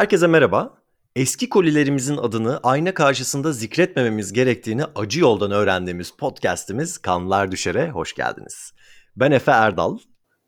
Herkese merhaba. Eski kolilerimizin adını ayna karşısında zikretmememiz gerektiğini acı yoldan öğrendiğimiz podcast'imiz Kanlar Düşer'e hoş geldiniz. Ben Efe Erdal.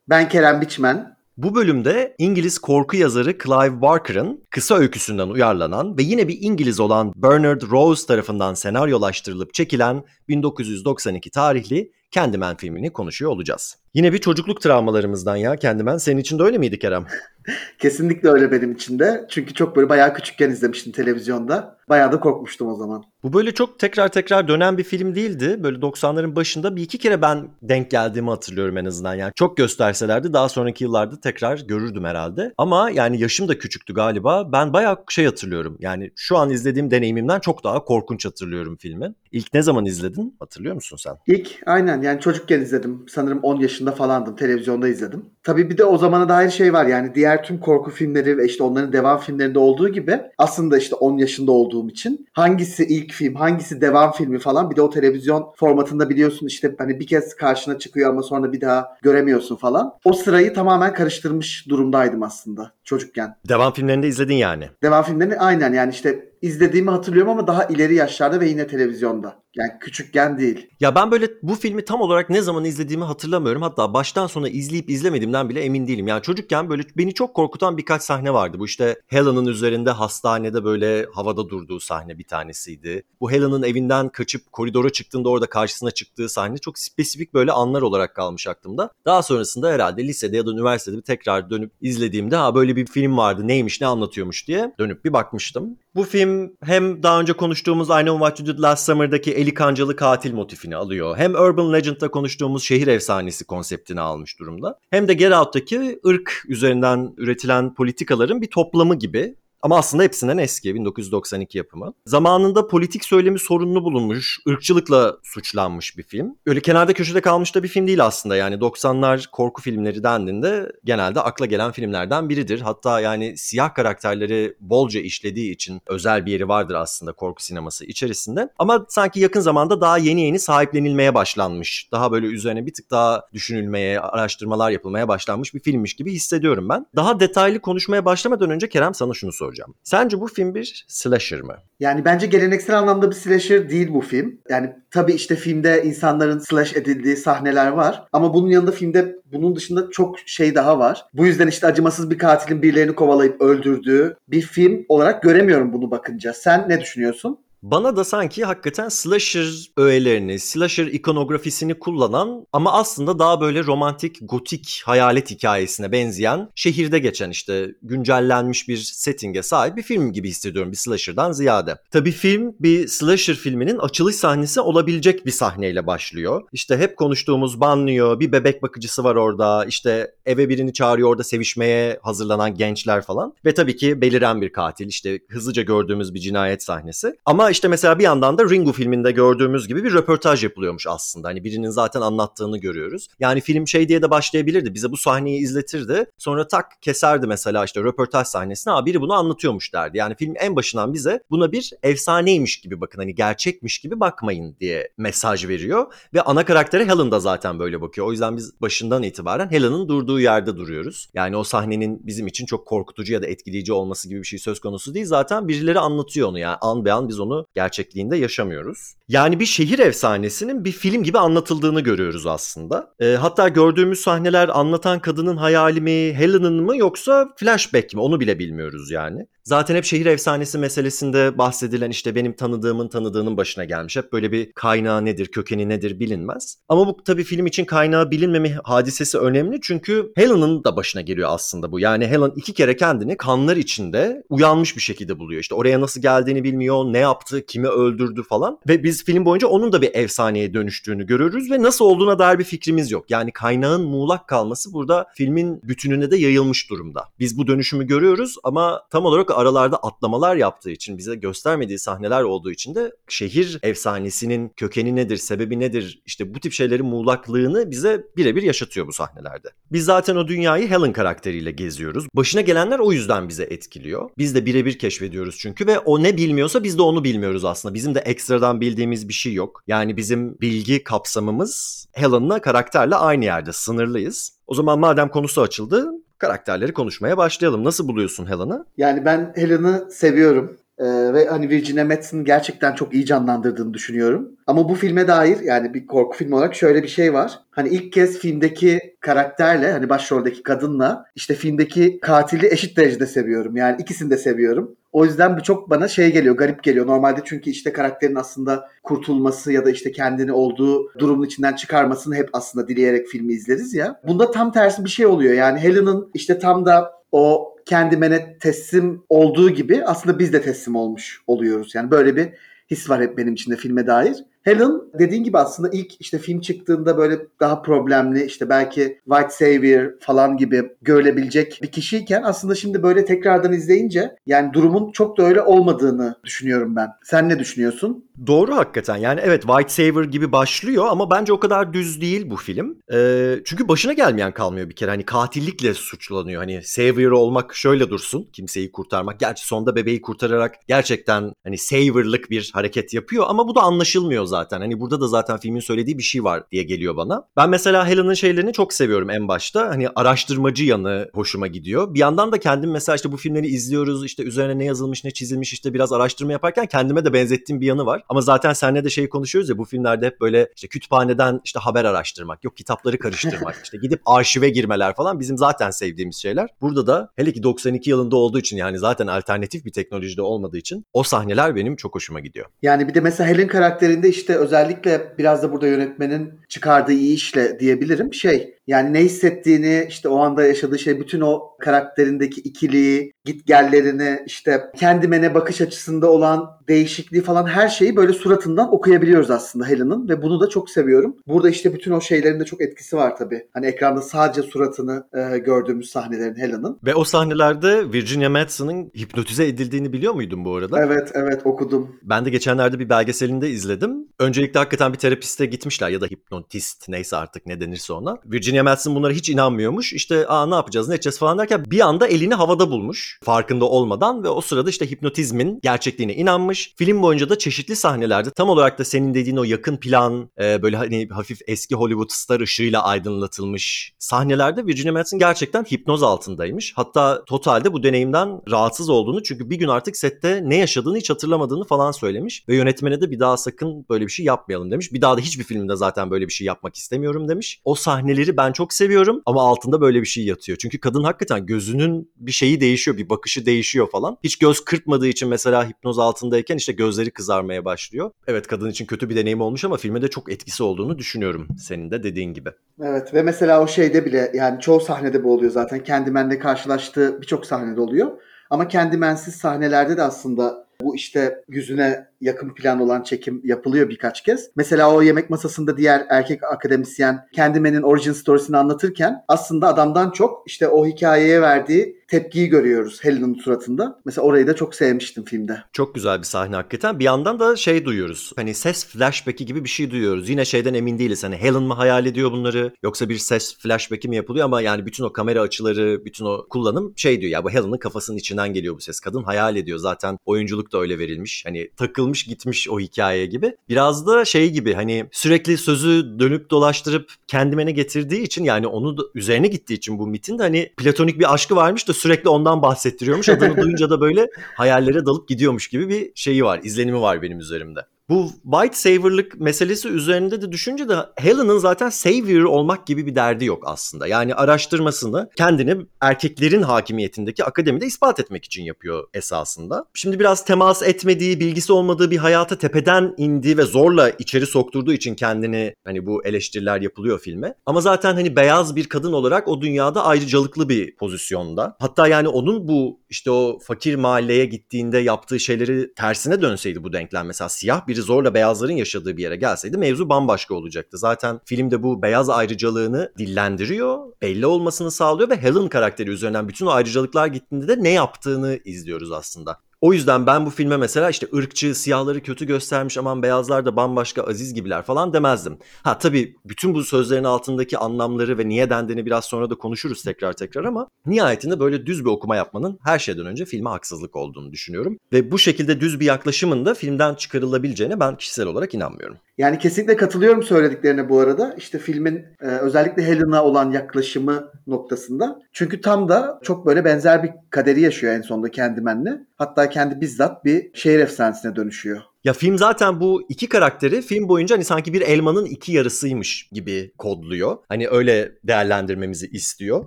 Ben Kerem Biçmen. Bu bölümde İngiliz korku yazarı Clive Barker'ın kısa öyküsünden uyarlanan ve yine bir İngiliz olan Bernard Rose tarafından senaryolaştırılıp çekilen 1992 tarihli Candyman filmini konuşuyor olacağız. Yine bir çocukluk travmalarımızdan ya Candyman. Senin için de öyle miydi Kerem? Kesinlikle öyle benim için de. Çünkü çok böyle bayağı küçükken izlemiştim televizyonda. Bayağı da korkmuştum o zaman. Bu böyle çok tekrar tekrar dönen bir film değildi. Böyle 90'ların başında bir iki kere ben denk geldiğimi hatırlıyorum en azından. Yani çok gösterselerdi daha sonraki yıllarda tekrar görürdüm herhalde. Ama yani yaşım da küçüktü galiba. Ben bayağı şey hatırlıyorum. Yani şu an izlediğim deneyimimden çok daha korkunç hatırlıyorum filmi. İlk ne zaman izledin? Hatırlıyor musun sen? İlk aynen yani çocukken izledim. Sanırım 10 yaşında falandım. Televizyonda izledim. Tabii bir de o zamana dair şey var. Yani diğer tüm korku filmleri ve işte onların devam filmlerinde olduğu gibi aslında işte 10 yaşında olduğum için hangisi ilk film, hangisi devam filmi falan bir de o televizyon formatında biliyorsun işte hani bir kez karşına çıkıyor ama sonra bir daha göremiyorsun falan. O sırayı tamamen karıştırmış durumdaydım aslında çocukken. Devam filmlerinde izledin yani. Devam filmlerini aynen yani işte izlediğimi hatırlıyorum ama daha ileri yaşlarda ve yine televizyonda. Yani küçükken değil. Ya ben böyle bu filmi tam olarak ne zaman izlediğimi hatırlamıyorum. Hatta baştan sona izleyip izlemediğimden bile emin değilim. Yani çocukken böyle beni çok korkutan birkaç sahne vardı. Bu işte Helen'ın üzerinde hastanede böyle havada durduğu sahne bir tanesiydi. Bu Helen'ın evinden kaçıp koridora çıktığında orada karşısına çıktığı sahne çok spesifik böyle anlar olarak kalmış aklımda. Daha sonrasında herhalde lisede ya da üniversitede bir tekrar dönüp izlediğimde ha böyle bir film vardı neymiş ne anlatıyormuş diye dönüp bir bakmıştım. Bu film hem daha önce konuştuğumuz I Know What You Did Last Summer'daki Eli Kancalı katil motifini alıyor. Hem Urban Legend'da konuştuğumuz şehir efsanesi konseptini almış durumda. Hem de Get Out'taki ırk üzerinden üretilen politikaların bir toplamı gibi ama aslında hepsinden eski 1992 yapımı. Zamanında politik söylemi sorunlu bulunmuş, ırkçılıkla suçlanmış bir film. Öyle kenarda köşede kalmış da bir film değil aslında. Yani 90'lar korku filmleri dendiğinde genelde akla gelen filmlerden biridir. Hatta yani siyah karakterleri bolca işlediği için özel bir yeri vardır aslında korku sineması içerisinde. Ama sanki yakın zamanda daha yeni yeni sahiplenilmeye başlanmış. Daha böyle üzerine bir tık daha düşünülmeye, araştırmalar yapılmaya başlanmış bir filmmiş gibi hissediyorum ben. Daha detaylı konuşmaya başlamadan önce Kerem sana şunu soracağım soracağım. Sence bu film bir slasher mı? Yani bence geleneksel anlamda bir slasher değil bu film. Yani tabii işte filmde insanların slash edildiği sahneler var. Ama bunun yanında filmde bunun dışında çok şey daha var. Bu yüzden işte acımasız bir katilin birilerini kovalayıp öldürdüğü bir film olarak göremiyorum bunu bakınca. Sen ne düşünüyorsun? Bana da sanki hakikaten slasher öğelerini, slasher ikonografisini kullanan ama aslında daha böyle romantik, gotik hayalet hikayesine benzeyen şehirde geçen işte güncellenmiş bir settinge sahip bir film gibi hissediyorum bir slasher'dan ziyade. Tabii film bir slasher filminin açılış sahnesi olabilecek bir sahneyle başlıyor. İşte hep konuştuğumuz banlıyor, bir bebek bakıcısı var orada, işte eve birini çağırıyor orada sevişmeye hazırlanan gençler falan. Ve tabii ki beliren bir katil işte hızlıca gördüğümüz bir cinayet sahnesi. Ama işte mesela bir yandan da Ringu filminde gördüğümüz gibi bir röportaj yapılıyormuş aslında. Hani birinin zaten anlattığını görüyoruz. Yani film şey diye de başlayabilirdi. Bize bu sahneyi izletirdi. Sonra tak keserdi mesela işte röportaj sahnesine. Aa biri bunu anlatıyormuş derdi. Yani film en başından bize buna bir efsaneymiş gibi bakın hani gerçekmiş gibi bakmayın diye mesaj veriyor. Ve ana karakteri Helen da zaten böyle bakıyor. O yüzden biz başından itibaren Helen'ın durduğu yerde duruyoruz. Yani o sahnenin bizim için çok korkutucu ya da etkileyici olması gibi bir şey söz konusu değil. Zaten birileri anlatıyor onu yani an be an biz onu gerçekliğinde yaşamıyoruz. Yani bir şehir efsanesinin bir film gibi anlatıldığını görüyoruz aslında. E, hatta gördüğümüz sahneler anlatan kadının hayali mi, Helen'ın mı yoksa flashback mi onu bile bilmiyoruz yani. Zaten hep şehir efsanesi meselesinde bahsedilen işte benim tanıdığımın tanıdığının başına gelmiş. Hep böyle bir kaynağı nedir, kökeni nedir bilinmez. Ama bu tabii film için kaynağı bilinmeme hadisesi önemli çünkü Helen'ın da başına geliyor aslında bu. Yani Helen iki kere kendini kanlar içinde uyanmış bir şekilde buluyor. İşte oraya nasıl geldiğini bilmiyor, ne yaptı, kimi öldürdü falan. Ve biz film boyunca onun da bir efsaneye dönüştüğünü görüyoruz ve nasıl olduğuna dair bir fikrimiz yok. Yani kaynağın muğlak kalması burada filmin bütününe de yayılmış durumda. Biz bu dönüşümü görüyoruz ama tam olarak aralarda atlamalar yaptığı için bize göstermediği sahneler olduğu için de şehir efsanesinin kökeni nedir, sebebi nedir işte bu tip şeylerin muğlaklığını bize birebir yaşatıyor bu sahnelerde. Biz zaten o dünyayı Helen karakteriyle geziyoruz. Başına gelenler o yüzden bize etkiliyor. Biz de birebir keşfediyoruz çünkü ve o ne bilmiyorsa biz de onu bilmiyoruz aslında. Bizim de ekstradan bildiğimiz bir şey yok. Yani bizim bilgi kapsamımız Helen'la karakterle aynı yerde sınırlıyız. O zaman madem konusu açıldı karakterleri konuşmaya başlayalım. Nasıl buluyorsun Helen'ı? Yani ben Helen'ı seviyorum. Ee, ve hani Virginia Madsen'ın gerçekten çok iyi canlandırdığını düşünüyorum. Ama bu filme dair yani bir korku filmi olarak şöyle bir şey var. Hani ilk kez filmdeki karakterle hani başroldeki kadınla işte filmdeki katili eşit derecede seviyorum. Yani ikisini de seviyorum. O yüzden bu çok bana şey geliyor, garip geliyor. Normalde çünkü işte karakterin aslında kurtulması ya da işte kendini olduğu durumun içinden çıkarmasını hep aslında dileyerek filmi izleriz ya. Bunda tam tersi bir şey oluyor. Yani Helen'ın işte tam da o kendimene teslim olduğu gibi aslında biz de teslim olmuş oluyoruz. Yani böyle bir his var hep benim içinde filme dair. Helen dediğin gibi aslında ilk işte film çıktığında böyle daha problemli işte belki White Savior falan gibi görülebilecek bir kişiyken aslında şimdi böyle tekrardan izleyince yani durumun çok da öyle olmadığını düşünüyorum ben. Sen ne düşünüyorsun? Doğru hakikaten yani evet White Savior gibi başlıyor ama bence o kadar düz değil bu film. Ee, çünkü başına gelmeyen kalmıyor bir kere hani katillikle suçlanıyor. Hani Savior olmak şöyle dursun kimseyi kurtarmak. Gerçi sonda bebeği kurtararak gerçekten hani Savior'lık bir hareket yapıyor ama bu da anlaşılmıyor zaten. Hani burada da zaten filmin söylediği bir şey var diye geliyor bana. Ben mesela Helen'ın şeylerini çok seviyorum en başta. Hani araştırmacı yanı hoşuma gidiyor. Bir yandan da kendim mesela işte bu filmleri izliyoruz. işte üzerine ne yazılmış ne çizilmiş işte biraz araştırma yaparken kendime de benzettiğim bir yanı var. Ama zaten seninle de şey konuşuyoruz ya bu filmlerde hep böyle işte kütüphaneden işte haber araştırmak, yok kitapları karıştırmak, işte gidip arşive girmeler falan bizim zaten sevdiğimiz şeyler. Burada da hele ki 92 yılında olduğu için yani zaten alternatif bir teknolojide olmadığı için o sahneler benim çok hoşuma gidiyor. Yani bir de mesela Helen karakterinde işte özellikle biraz da burada yönetmenin çıkardığı iyi işle diyebilirim. Şey yani ne hissettiğini işte o anda yaşadığı şey bütün o karakterindeki ikiliği, gitgellerini işte kendime bakış açısında olan değişikliği falan her şeyi böyle suratından okuyabiliyoruz aslında Helen'ın ve bunu da çok seviyorum. Burada işte bütün o şeylerin de çok etkisi var tabii. Hani ekranda sadece suratını e, gördüğümüz sahnelerin Helen'ın. Ve o sahnelerde Virginia Madsen'ın hipnotize edildiğini biliyor muydun bu arada? Evet evet okudum. Ben de geçenlerde bir belgeselinde izledim. Öncelikle hakikaten bir terapiste gitmişler ya da hipnotist neyse artık ne denirse ona. Virginia Madsen bunlara hiç inanmıyormuş. İşte aa ne yapacağız ne edeceğiz falan derken bir anda elini havada bulmuş farkında olmadan ve o sırada işte hipnotizmin gerçekliğine inanmış. Film boyunca da çeşitli sahnelerde tam olarak da senin dediğin o yakın plan e, böyle hani hafif eski Hollywood star ışığıyla aydınlatılmış sahnelerde Virginia Madsen gerçekten hipnoz altındaymış. Hatta totalde bu deneyimden rahatsız olduğunu çünkü bir gün artık sette ne yaşadığını hiç hatırlamadığını falan söylemiş ve yönetmene de bir daha sakın böyle bir şey yapmayalım demiş. Bir daha da hiçbir filmde zaten böyle bir şey yapmak istemiyorum demiş. O sahneleri ben çok seviyorum ama altında böyle bir şey yatıyor. Çünkü kadın hakikaten gözünün bir şeyi değişiyor, bir bakışı değişiyor falan. Hiç göz kırpmadığı için mesela hipnoz altındayken işte gözleri kızarmaya başlıyor. Evet kadın için kötü bir deneyim olmuş ama filme de çok etkisi olduğunu düşünüyorum senin de dediğin gibi. Evet ve mesela o şeyde bile yani çoğu sahnede bu oluyor zaten. Kendimenle karşılaştığı birçok sahnede oluyor. Ama kendimensiz sahnelerde de aslında bu işte yüzüne yakın plan olan çekim yapılıyor birkaç kez. Mesela o yemek masasında diğer erkek akademisyen Candyman'in origin storiesini anlatırken aslında adamdan çok işte o hikayeye verdiği tepkiyi görüyoruz Helen'ın suratında. Mesela orayı da çok sevmiştim filmde. Çok güzel bir sahne hakikaten. Bir yandan da şey duyuyoruz. Hani ses flashback'i gibi bir şey duyuyoruz. Yine şeyden emin değiliz. Hani Helen mı hayal ediyor bunları yoksa bir ses flashback'i mi yapılıyor ama yani bütün o kamera açıları, bütün o kullanım şey diyor ya bu Helen'ın kafasının içinden geliyor bu ses. Kadın hayal ediyor zaten. Oyunculuk da öyle verilmiş. Hani takılmış gitmiş o hikaye gibi. Biraz da şey gibi hani sürekli sözü dönüp dolaştırıp kendimene getirdiği için yani onu da üzerine gittiği için bu mitin de hani platonik bir aşkı varmış da sürekli ondan bahsettiriyormuş. Adını duyunca da böyle hayallere dalıp gidiyormuş gibi bir şeyi var, izlenimi var benim üzerimde. Bu White Savior'lık meselesi üzerinde de düşünce de Helen'ın zaten Savior olmak gibi bir derdi yok aslında. Yani araştırmasını kendini erkeklerin hakimiyetindeki akademide ispat etmek için yapıyor esasında. Şimdi biraz temas etmediği, bilgisi olmadığı bir hayata tepeden indi ve zorla içeri sokturduğu için kendini hani bu eleştiriler yapılıyor filme. Ama zaten hani beyaz bir kadın olarak o dünyada ayrıcalıklı bir pozisyonda. Hatta yani onun bu işte o fakir mahalleye gittiğinde yaptığı şeyleri tersine dönseydi bu denklem mesela siyah biri zorla beyazların yaşadığı bir yere gelseydi mevzu bambaşka olacaktı. Zaten filmde bu beyaz ayrıcalığını dillendiriyor, belli olmasını sağlıyor ve Helen karakteri üzerinden bütün o ayrıcalıklar gittiğinde de ne yaptığını izliyoruz aslında. O yüzden ben bu filme mesela işte ırkçı, siyahları kötü göstermiş aman beyazlar da bambaşka aziz gibiler falan demezdim. Ha tabii bütün bu sözlerin altındaki anlamları ve niye dendiğini biraz sonra da konuşuruz tekrar tekrar ama nihayetinde böyle düz bir okuma yapmanın her şeyden önce filme haksızlık olduğunu düşünüyorum. Ve bu şekilde düz bir yaklaşımın da filmden çıkarılabileceğine ben kişisel olarak inanmıyorum. Yani kesinlikle katılıyorum söylediklerine bu arada. İşte filmin e, özellikle Helen'a olan yaklaşımı noktasında. Çünkü tam da çok böyle benzer bir kaderi yaşıyor en sonunda Candyman'le. Hatta kendi bizzat bir şehir efsanesine dönüşüyor. Ya film zaten bu iki karakteri film boyunca hani sanki bir elmanın iki yarısıymış gibi kodluyor. Hani öyle değerlendirmemizi istiyor.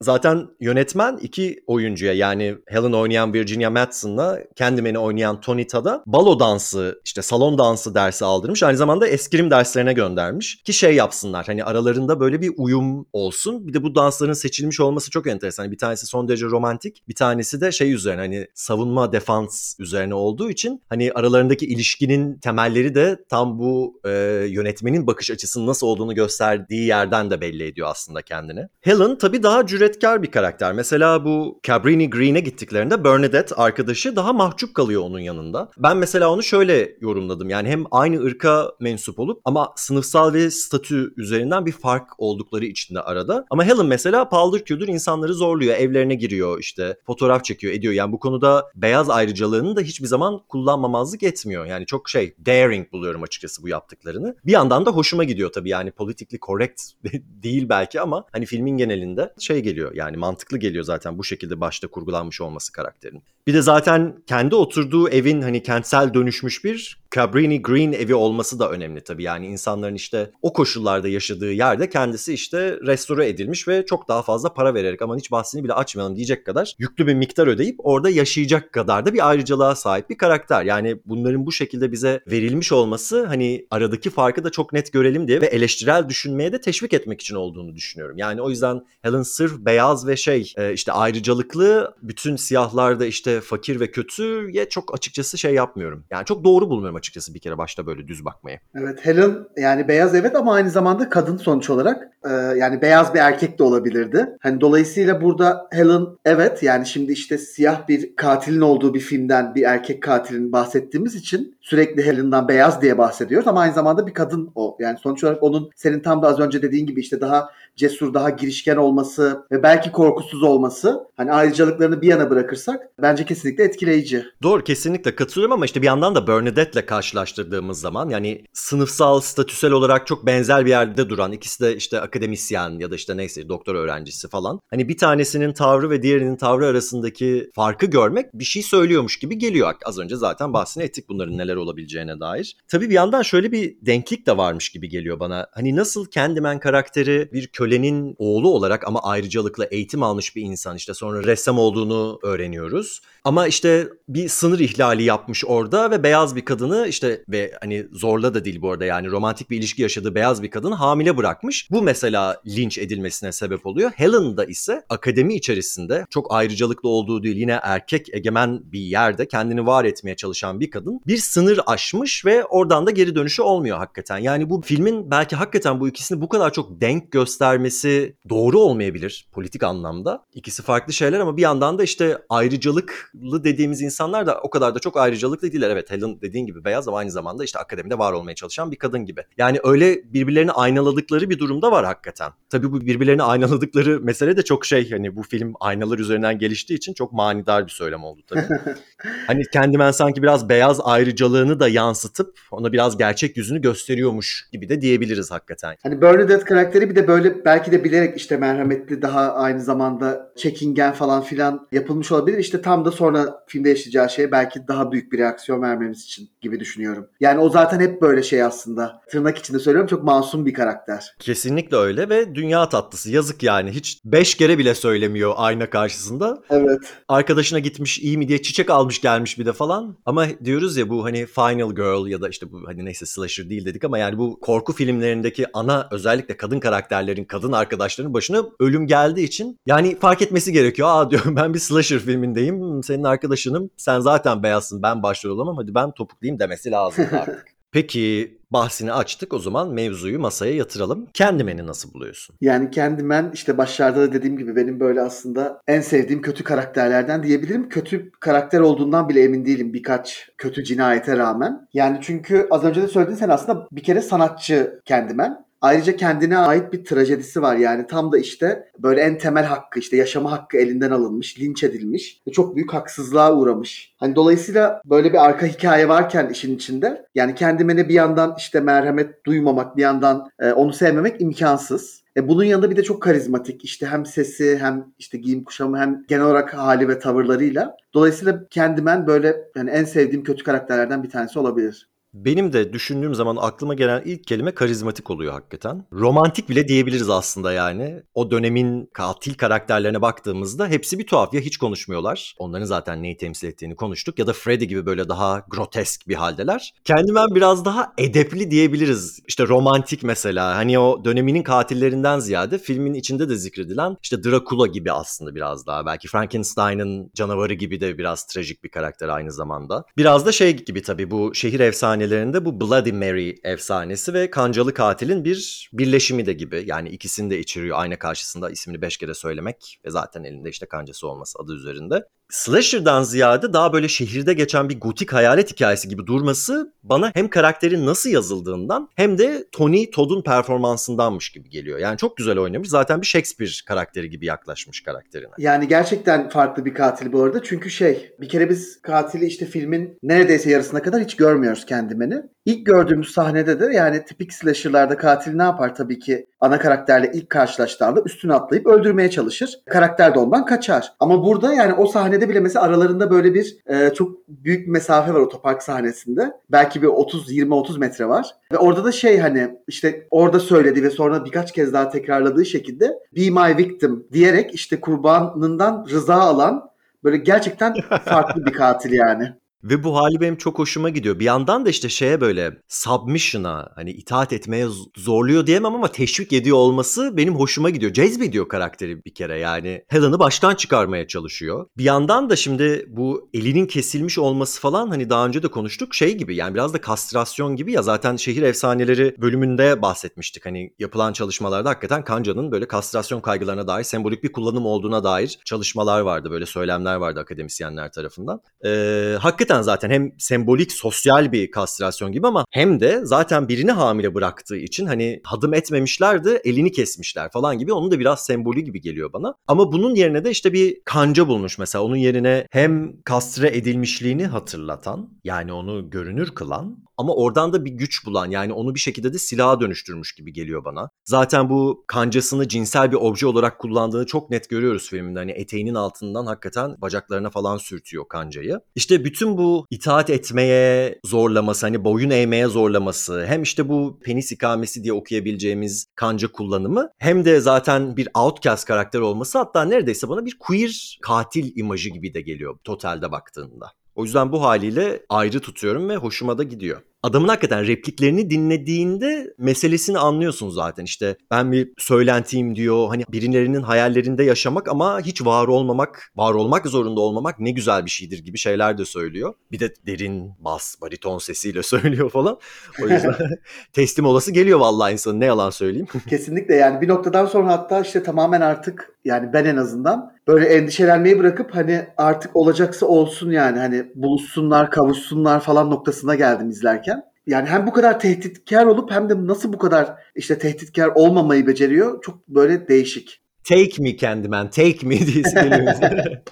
Zaten yönetmen iki oyuncuya yani Helen oynayan Virginia Madsen'la Candyman'i oynayan Tony Todd'a balo dansı işte salon dansı dersi aldırmış. Aynı zamanda eskrim derslerine göndermiş ki şey yapsınlar hani aralarında böyle bir uyum olsun. Bir de bu dansların seçilmiş olması çok enteresan. Bir tanesi son derece romantik bir tanesi de şey üzerine hani savunma defans üzerine olduğu için hani aralarındaki ilişkinin temelleri de tam bu e, yönetmenin bakış açısının nasıl olduğunu gösterdiği yerden de belli ediyor aslında kendini. Helen tabii daha cüretkar bir karakter. Mesela bu Cabrini Green'e gittiklerinde Bernadette arkadaşı daha mahcup kalıyor onun yanında. Ben mesela onu şöyle yorumladım. Yani hem aynı ırka mensup olup ama sınıfsal ve statü üzerinden bir fark oldukları içinde arada. Ama Helen mesela paldır küldür insanları zorluyor. Evlerine giriyor işte fotoğraf çekiyor ediyor. Yani bu konuda beyaz ayrıcalığını da hiçbir zaman kullanmamazlık etmiyor. Yani çok şey daring buluyorum açıkçası bu yaptıklarını. Bir yandan da hoşuma gidiyor tabii yani politically correct değil belki ama hani filmin genelinde şey geliyor yani mantıklı geliyor zaten bu şekilde başta kurgulanmış olması karakterin. Bir de zaten kendi oturduğu evin hani kentsel dönüşmüş bir Cabrini Green evi olması da önemli tabii. Yani insanların işte o koşullarda yaşadığı yerde kendisi işte restore edilmiş ve çok daha fazla para vererek aman hiç bahsini bile açmayalım diyecek kadar yüklü bir miktar ödeyip orada yaşayacak kadar da bir ayrıcalığa sahip bir karakter. Yani bunların bu şekilde bize verilmiş olması hani aradaki farkı da çok net görelim diye ve eleştirel düşünmeye de teşvik etmek için olduğunu düşünüyorum. Yani o yüzden Helen sırf beyaz ve şey işte ayrıcalıklı bütün siyahlarda işte fakir ve kötüye çok açıkçası şey yapmıyorum. Yani çok doğru bulmuyorum açıkçası bir kere başta böyle düz bakmayı. Evet Helen yani beyaz evet ama aynı zamanda kadın sonuç olarak e, yani beyaz bir erkek de olabilirdi. Hani dolayısıyla burada Helen evet yani şimdi işte siyah bir katilin olduğu bir filmden bir erkek katilin bahsettiğimiz için sürekli Helen'dan beyaz diye bahsediyoruz ama aynı zamanda bir kadın o. Yani sonuç olarak onun senin tam da az önce dediğin gibi işte daha cesur, daha girişken olması ve belki korkusuz olması hani ayrıcalıklarını bir yana bırakırsak bence kesinlikle etkileyici. Doğru kesinlikle katılıyorum ama işte bir yandan da Bernadette'le karşılaştırdığımız zaman yani sınıfsal, statüsel olarak çok benzer bir yerde duran ikisi de işte akademisyen ya da işte neyse doktor öğrencisi falan. Hani bir tanesinin tavrı ve diğerinin tavrı arasındaki farkı görmek bir şey söylüyormuş gibi geliyor. Az önce zaten bahsini ettik bunların neler olabileceğine dair. Tabii bir yandan şöyle bir denklik de varmış gibi geliyor bana. Hani nasıl Candyman karakteri bir kölenin oğlu olarak ama ayrıcalıkla eğitim almış bir insan işte sonra ressam olduğunu öğreniyoruz. Ama işte bir sınır ihlali yapmış orada ve beyaz bir kadını işte ve hani zorla da değil bu arada yani romantik bir ilişki yaşadığı beyaz bir kadını hamile bırakmış. Bu mesela linç edilmesine sebep oluyor. Helen da ise akademi içerisinde çok ayrıcalıklı olduğu değil yine erkek egemen bir yerde kendini var etmeye çalışan bir kadın bir sınır aşmış ve oradan da geri dönüşü olmuyor hakikaten. Yani bu filmin belki hakikaten bu ikisini bu kadar çok denk göstermesi doğru olmayabilir politik anlamda. İkisi farklı şeyler ama bir yandan da işte ayrıcalıklı dediğimiz insanlar da o kadar da çok ayrıcalıklı değiller. Evet Helen dediğin gibi beyaz ama aynı zamanda işte akademide var olmaya çalışan bir kadın gibi. Yani öyle birbirlerini aynaladıkları bir durumda var hakikaten. Tabii bu birbirlerini aynaladıkları mesele de çok şey hani bu film aynalar üzerinden geliştiği için çok manidar bir söylem oldu tabii. hani kendimen sanki biraz beyaz ayrıcalığını da yansıtıp ona biraz gerçek yüzünü gösteriyormuş gibi de diyebiliriz hakikaten. Hani Bernadette karakteri bir de böyle belki de bilerek işte merhametli daha aynı zamanda çekingen falan filan yapılmış olabilir. İşte tam da sonra filmde yaşayacağı şeye belki daha büyük bir reaksiyon vermemiz için gibi düşünüyorum. Yani o zaten hep böyle şey aslında. Tırnak içinde söylüyorum çok masum bir karakter. Kesinlikle öyle ve dünya tatlısı. Yazık yani. Hiç beş kere bile söylemiyor ayna karşısında. Evet. Arkadaşına gitmiş iyi mi diye çiçek almış gelmiş bir de falan. Ama diyoruz ya bu hani Final Girl ya da işte bu hani neyse slasher değil dedik ama yani bu korku filmlerindeki ana özellikle kadın karakterlerin, kadın arkadaşlarının başına ölüm geldiği için yani fark etmesi gerekiyor. Aa diyor ben bir slasher filmindeyim. Senin arkadaşınım. Sen zaten beyazsın. Ben başrol olamam. Hadi ben topuklayayım demesi lazım artık. Peki bahsini açtık o zaman mevzuyu masaya yatıralım. Candyman'i nasıl buluyorsun? Yani Candyman işte başlarda da dediğim gibi benim böyle aslında en sevdiğim kötü karakterlerden diyebilirim. Kötü karakter olduğundan bile emin değilim birkaç kötü cinayete rağmen. Yani çünkü az önce de söylediğin sen aslında bir kere sanatçı Candyman. Ayrıca kendine ait bir trajedisi var. Yani tam da işte böyle en temel hakkı işte yaşama hakkı elinden alınmış, linç edilmiş ve çok büyük haksızlığa uğramış. Hani dolayısıyla böyle bir arka hikaye varken işin içinde yani kendime bir yandan işte merhamet duymamak, bir yandan e, onu sevmemek imkansız. E bunun yanında bir de çok karizmatik. İşte hem sesi hem işte giyim kuşamı hem genel olarak hali ve tavırlarıyla. Dolayısıyla kendimen böyle yani en sevdiğim kötü karakterlerden bir tanesi olabilir. Benim de düşündüğüm zaman aklıma gelen ilk kelime karizmatik oluyor hakikaten. Romantik bile diyebiliriz aslında yani. O dönemin katil karakterlerine baktığımızda hepsi bir tuhaf. Ya hiç konuşmuyorlar. Onların zaten neyi temsil ettiğini konuştuk. Ya da Freddy gibi böyle daha grotesk bir haldeler. Kendime biraz daha edepli diyebiliriz. İşte romantik mesela. Hani o döneminin katillerinden ziyade filmin içinde de zikredilen işte Dracula gibi aslında biraz daha. Belki Frankenstein'ın canavarı gibi de biraz trajik bir karakter aynı zamanda. Biraz da şey gibi tabii bu şehir efsane efsanelerinde bu Bloody Mary efsanesi ve kancalı katilin bir birleşimi de gibi. Yani ikisini de içeriyor ayna karşısında ismini beş kere söylemek ve zaten elinde işte kancası olması adı üzerinde slasher'dan ziyade daha böyle şehirde geçen bir gotik hayalet hikayesi gibi durması bana hem karakterin nasıl yazıldığından hem de Tony Todd'un performansındanmış gibi geliyor. Yani çok güzel oynamış. Zaten bir Shakespeare karakteri gibi yaklaşmış karakterine. Yani gerçekten farklı bir katil bu arada. Çünkü şey bir kere biz katili işte filmin neredeyse yarısına kadar hiç görmüyoruz kendimini. İlk gördüğümüz sahnede de yani tipik slasher'larda katil ne yapar tabii ki ana karakterle ilk karşılaştığında üstüne atlayıp öldürmeye çalışır. Karakter de ondan kaçar. Ama burada yani o sahnede bile mesela aralarında böyle bir e, çok büyük bir mesafe var otopark sahnesinde. Belki bir 30 20 30 metre var. Ve orada da şey hani işte orada söyledi ve sonra birkaç kez daha tekrarladığı şekilde be my victim diyerek işte kurbanından rıza alan böyle gerçekten farklı bir katil yani. Ve bu hali benim çok hoşuma gidiyor. Bir yandan da işte şeye böyle submission'a hani itaat etmeye zorluyor diyemem ama teşvik ediyor olması benim hoşuma gidiyor. Cezbediyor karakteri bir kere yani. Helen'ı baştan çıkarmaya çalışıyor. Bir yandan da şimdi bu elinin kesilmiş olması falan hani daha önce de konuştuk şey gibi yani biraz da kastrasyon gibi ya zaten şehir efsaneleri bölümünde bahsetmiştik. Hani yapılan çalışmalarda hakikaten Kanca'nın böyle kastrasyon kaygılarına dair sembolik bir kullanım olduğuna dair çalışmalar vardı. Böyle söylemler vardı akademisyenler tarafından. Ee, hakikaten hakikaten zaten hem sembolik sosyal bir kastrasyon gibi ama hem de zaten birini hamile bıraktığı için hani hadım etmemişlerdi elini kesmişler falan gibi onun da biraz sembolü gibi geliyor bana. Ama bunun yerine de işte bir kanca bulmuş mesela onun yerine hem kastre edilmişliğini hatırlatan yani onu görünür kılan ama oradan da bir güç bulan yani onu bir şekilde de silaha dönüştürmüş gibi geliyor bana. Zaten bu kancasını cinsel bir obje olarak kullandığını çok net görüyoruz filmde. Hani eteğinin altından hakikaten bacaklarına falan sürtüyor kancayı. İşte bütün bu itaat etmeye zorlaması, hani boyun eğmeye zorlaması, hem işte bu penis ikamesi diye okuyabileceğimiz kanca kullanımı hem de zaten bir outcast karakter olması hatta neredeyse bana bir queer katil imajı gibi de geliyor totalde baktığında. O yüzden bu haliyle ayrı tutuyorum ve hoşuma da gidiyor adamın hakikaten repliklerini dinlediğinde meselesini anlıyorsun zaten. İşte ben bir söylentiyim diyor. Hani birilerinin hayallerinde yaşamak ama hiç var olmamak, var olmak zorunda olmamak ne güzel bir şeydir gibi şeyler de söylüyor. Bir de derin bas, bariton sesiyle söylüyor falan. O yüzden teslim olası geliyor vallahi insanın ne yalan söyleyeyim. Kesinlikle yani bir noktadan sonra hatta işte tamamen artık yani ben en azından böyle endişelenmeyi bırakıp hani artık olacaksa olsun yani hani buluşsunlar, kavuşsunlar falan noktasına geldim izlerken yani hem bu kadar tehditkar olup hem de nasıl bu kadar işte tehditkar olmamayı beceriyor çok böyle değişik. Take me Candyman, take me diye.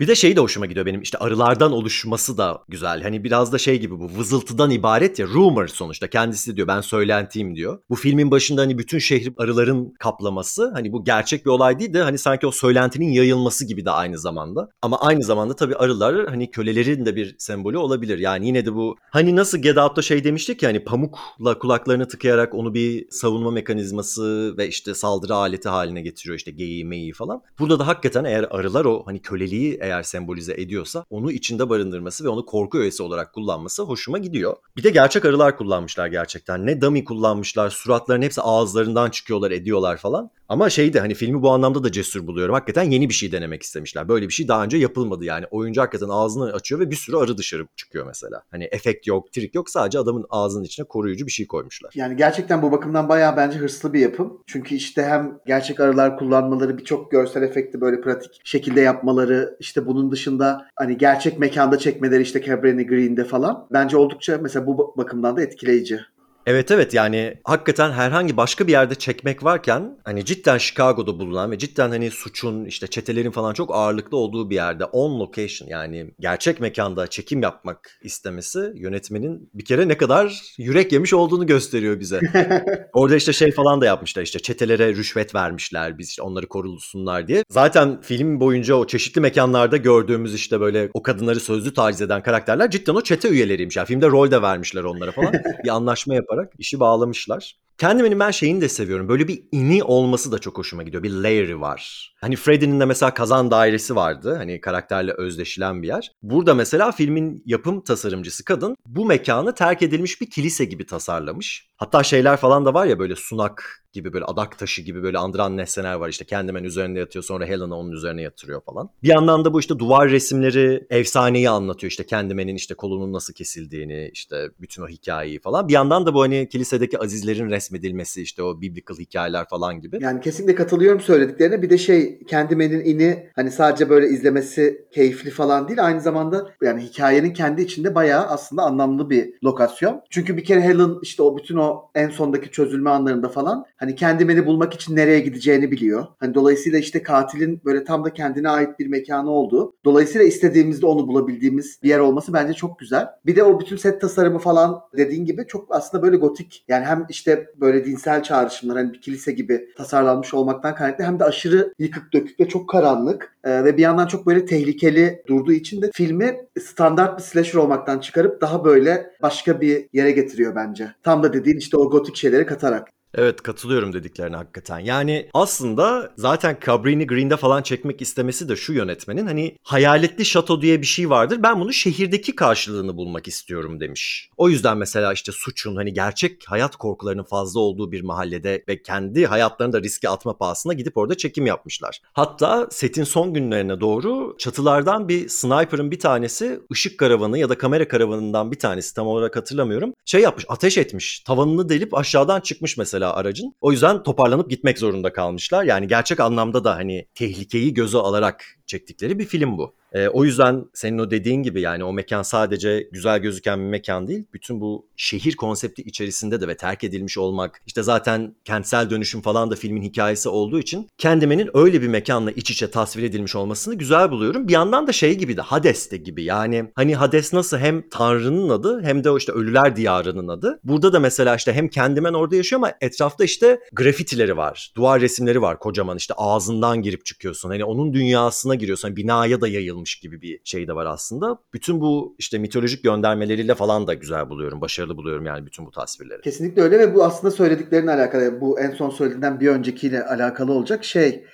Bir de şey de hoşuma gidiyor benim işte arılardan oluşması da güzel. Hani biraz da şey gibi bu vızıltıdan ibaret ya rumor sonuçta kendisi diyor ben söylentiyim diyor. Bu filmin başında hani bütün şehri arıların kaplaması hani bu gerçek bir olay değil de hani sanki o söylentinin yayılması gibi de aynı zamanda. Ama aynı zamanda tabii arılar hani kölelerin de bir sembolü olabilir. Yani yine de bu hani nasıl Get Out'ta şey demiştik ya hani pamukla kulaklarını tıkayarak onu bir savunma mekanizması ve işte saldırı aleti haline getiriyor işte geyiği meyi falan. Burada da hakikaten eğer arılar o hani köleliği eğer sembolize ediyorsa onu içinde barındırması ve onu korku öğesi olarak kullanması hoşuma gidiyor. Bir de gerçek arılar kullanmışlar gerçekten. Ne dummy kullanmışlar, suratların hepsi ağızlarından çıkıyorlar, ediyorlar falan. Ama şeydi hani filmi bu anlamda da cesur buluyorum. Hakikaten yeni bir şey denemek istemişler. Böyle bir şey daha önce yapılmadı yani. Oyuncu hakikaten ağzını açıyor ve bir sürü arı dışarı çıkıyor mesela. Hani efekt yok, trik yok. Sadece adamın ağzının içine koruyucu bir şey koymuşlar. Yani gerçekten bu bakımdan bayağı bence hırslı bir yapım. Çünkü işte hem gerçek arılar kullanmaları, birçok görsel efekti böyle pratik şekilde yapmaları, işte bunun dışında hani gerçek mekanda çekmeleri işte Cabrini Green'de falan. Bence oldukça mesela bu bakımdan da etkileyici. Evet evet yani hakikaten herhangi başka bir yerde çekmek varken hani cidden Chicago'da bulunan ve cidden hani suçun işte çetelerin falan çok ağırlıklı olduğu bir yerde on location yani gerçek mekanda çekim yapmak istemesi yönetmenin bir kere ne kadar yürek yemiş olduğunu gösteriyor bize. Orada işte şey falan da yapmışlar işte çetelere rüşvet vermişler biz işte onları korulsunlar diye. Zaten film boyunca o çeşitli mekanlarda gördüğümüz işte böyle o kadınları sözlü taciz eden karakterler cidden o çete üyeleriymiş. Yani filmde rol de vermişler onlara falan. bir anlaşma yaparak işi bağlamışlar. Kendimin ben şeyini de seviyorum. Böyle bir ini olması da çok hoşuma gidiyor. Bir layer'ı var. Hani Freddy'nin de mesela kazan dairesi vardı. Hani karakterle özdeşilen bir yer. Burada mesela filmin yapım tasarımcısı kadın bu mekanı terk edilmiş bir kilise gibi tasarlamış. Hatta şeyler falan da var ya böyle sunak gibi böyle adak taşı gibi böyle andıran nesneler var işte Candyman üzerinde yatıyor sonra Helena onun üzerine yatırıyor falan. Bir yandan da bu işte duvar resimleri efsaneyi anlatıyor işte Candyman'in işte kolunun nasıl kesildiğini işte bütün o hikayeyi falan. Bir yandan da bu hani kilisedeki azizlerin resmedilmesi işte o biblical hikayeler falan gibi. Yani kesinlikle katılıyorum söylediklerine. Bir de şey Candyman'in ini hani sadece böyle izlemesi keyifli falan değil. Aynı zamanda yani hikayenin kendi içinde bayağı aslında anlamlı bir lokasyon. Çünkü bir kere Helen işte o bütün o en sondaki çözülme anlarında falan hani Candyman'i bulmak için nereye gideceğini biliyor. Hani dolayısıyla işte katilin böyle tam da kendine ait bir mekanı olduğu. Dolayısıyla istediğimizde onu bulabildiğimiz bir yer olması bence çok güzel. Bir de o bütün set tasarımı falan dediğin gibi çok aslında böyle gotik. Yani hem işte böyle dinsel çağrışımlar hani bir kilise gibi tasarlanmış olmaktan kaynaklı hem de aşırı yıkık dökük ve çok karanlık ee, ve bir yandan çok böyle tehlikeli durduğu için de filmi standart bir slasher olmaktan çıkarıp daha böyle başka bir yere getiriyor bence. Tam da dediğin işte o gotik şeyleri katarak. Evet katılıyorum dediklerine hakikaten. Yani aslında zaten Cabrini Green'de falan çekmek istemesi de şu yönetmenin hani hayaletli şato diye bir şey vardır. Ben bunu şehirdeki karşılığını bulmak istiyorum demiş. O yüzden mesela işte suçun hani gerçek hayat korkularının fazla olduğu bir mahallede ve kendi hayatlarını da riske atma pahasına gidip orada çekim yapmışlar. Hatta setin son günlerine doğru çatılardan bir sniper'ın bir tanesi ışık karavanı ya da kamera karavanından bir tanesi tam olarak hatırlamıyorum. Şey yapmış ateş etmiş tavanını delip aşağıdan çıkmış mesela mesela aracın. O yüzden toparlanıp gitmek zorunda kalmışlar. Yani gerçek anlamda da hani tehlikeyi göze alarak çektikleri bir film bu. E, o yüzden senin o dediğin gibi yani o mekan sadece güzel gözüken bir mekan değil. Bütün bu şehir konsepti içerisinde de ve terk edilmiş olmak işte zaten kentsel dönüşüm falan da filmin hikayesi olduğu için kendimenin öyle bir mekanla iç içe tasvir edilmiş olmasını güzel buluyorum. Bir yandan da şey gibi de Hades'te gibi yani hani Hades nasıl hem Tanrı'nın adı hem de o işte ölüler diyarının adı. Burada da mesela işte hem kendimen orada yaşıyor ama etrafta işte grafitileri var. Duvar resimleri var kocaman işte ağzından girip çıkıyorsun. Hani onun dünyasına giriyorsun. Hani binaya da yayılmış gibi bir şey de var aslında. Bütün bu işte mitolojik göndermeleriyle falan da güzel buluyorum. Başarılı buluyorum yani bütün bu tasvirleri. Kesinlikle öyle ve bu aslında söylediklerinle alakalı. Bu en son söylediğinden bir öncekiyle alakalı olacak şey.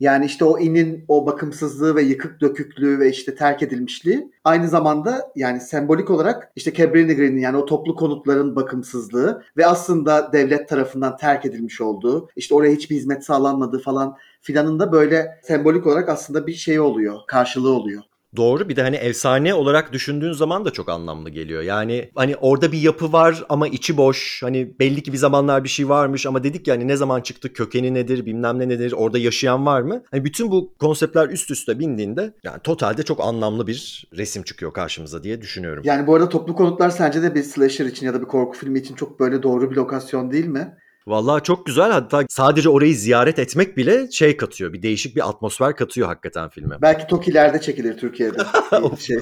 Yani işte o inin o bakımsızlığı ve yıkık döküklüğü ve işte terk edilmişliği aynı zamanda yani sembolik olarak işte Cabrini Green'in yani o toplu konutların bakımsızlığı ve aslında devlet tarafından terk edilmiş olduğu işte oraya hiçbir hizmet sağlanmadığı falan filanın da böyle sembolik olarak aslında bir şey oluyor, karşılığı oluyor. Doğru bir de hani efsane olarak düşündüğün zaman da çok anlamlı geliyor. Yani hani orada bir yapı var ama içi boş. Hani belli ki bir zamanlar bir şey varmış ama dedik ya hani ne zaman çıktı kökeni nedir bilmem ne nedir orada yaşayan var mı? Hani bütün bu konseptler üst üste bindiğinde yani totalde çok anlamlı bir resim çıkıyor karşımıza diye düşünüyorum. Yani bu arada toplu konutlar sence de bir slasher için ya da bir korku filmi için çok böyle doğru bir lokasyon değil mi? Vallahi çok güzel. Hatta sadece orayı ziyaret etmek bile şey katıyor. Bir değişik bir atmosfer katıyor hakikaten filme. Belki Toki'lerde çekilir Türkiye'de. şey.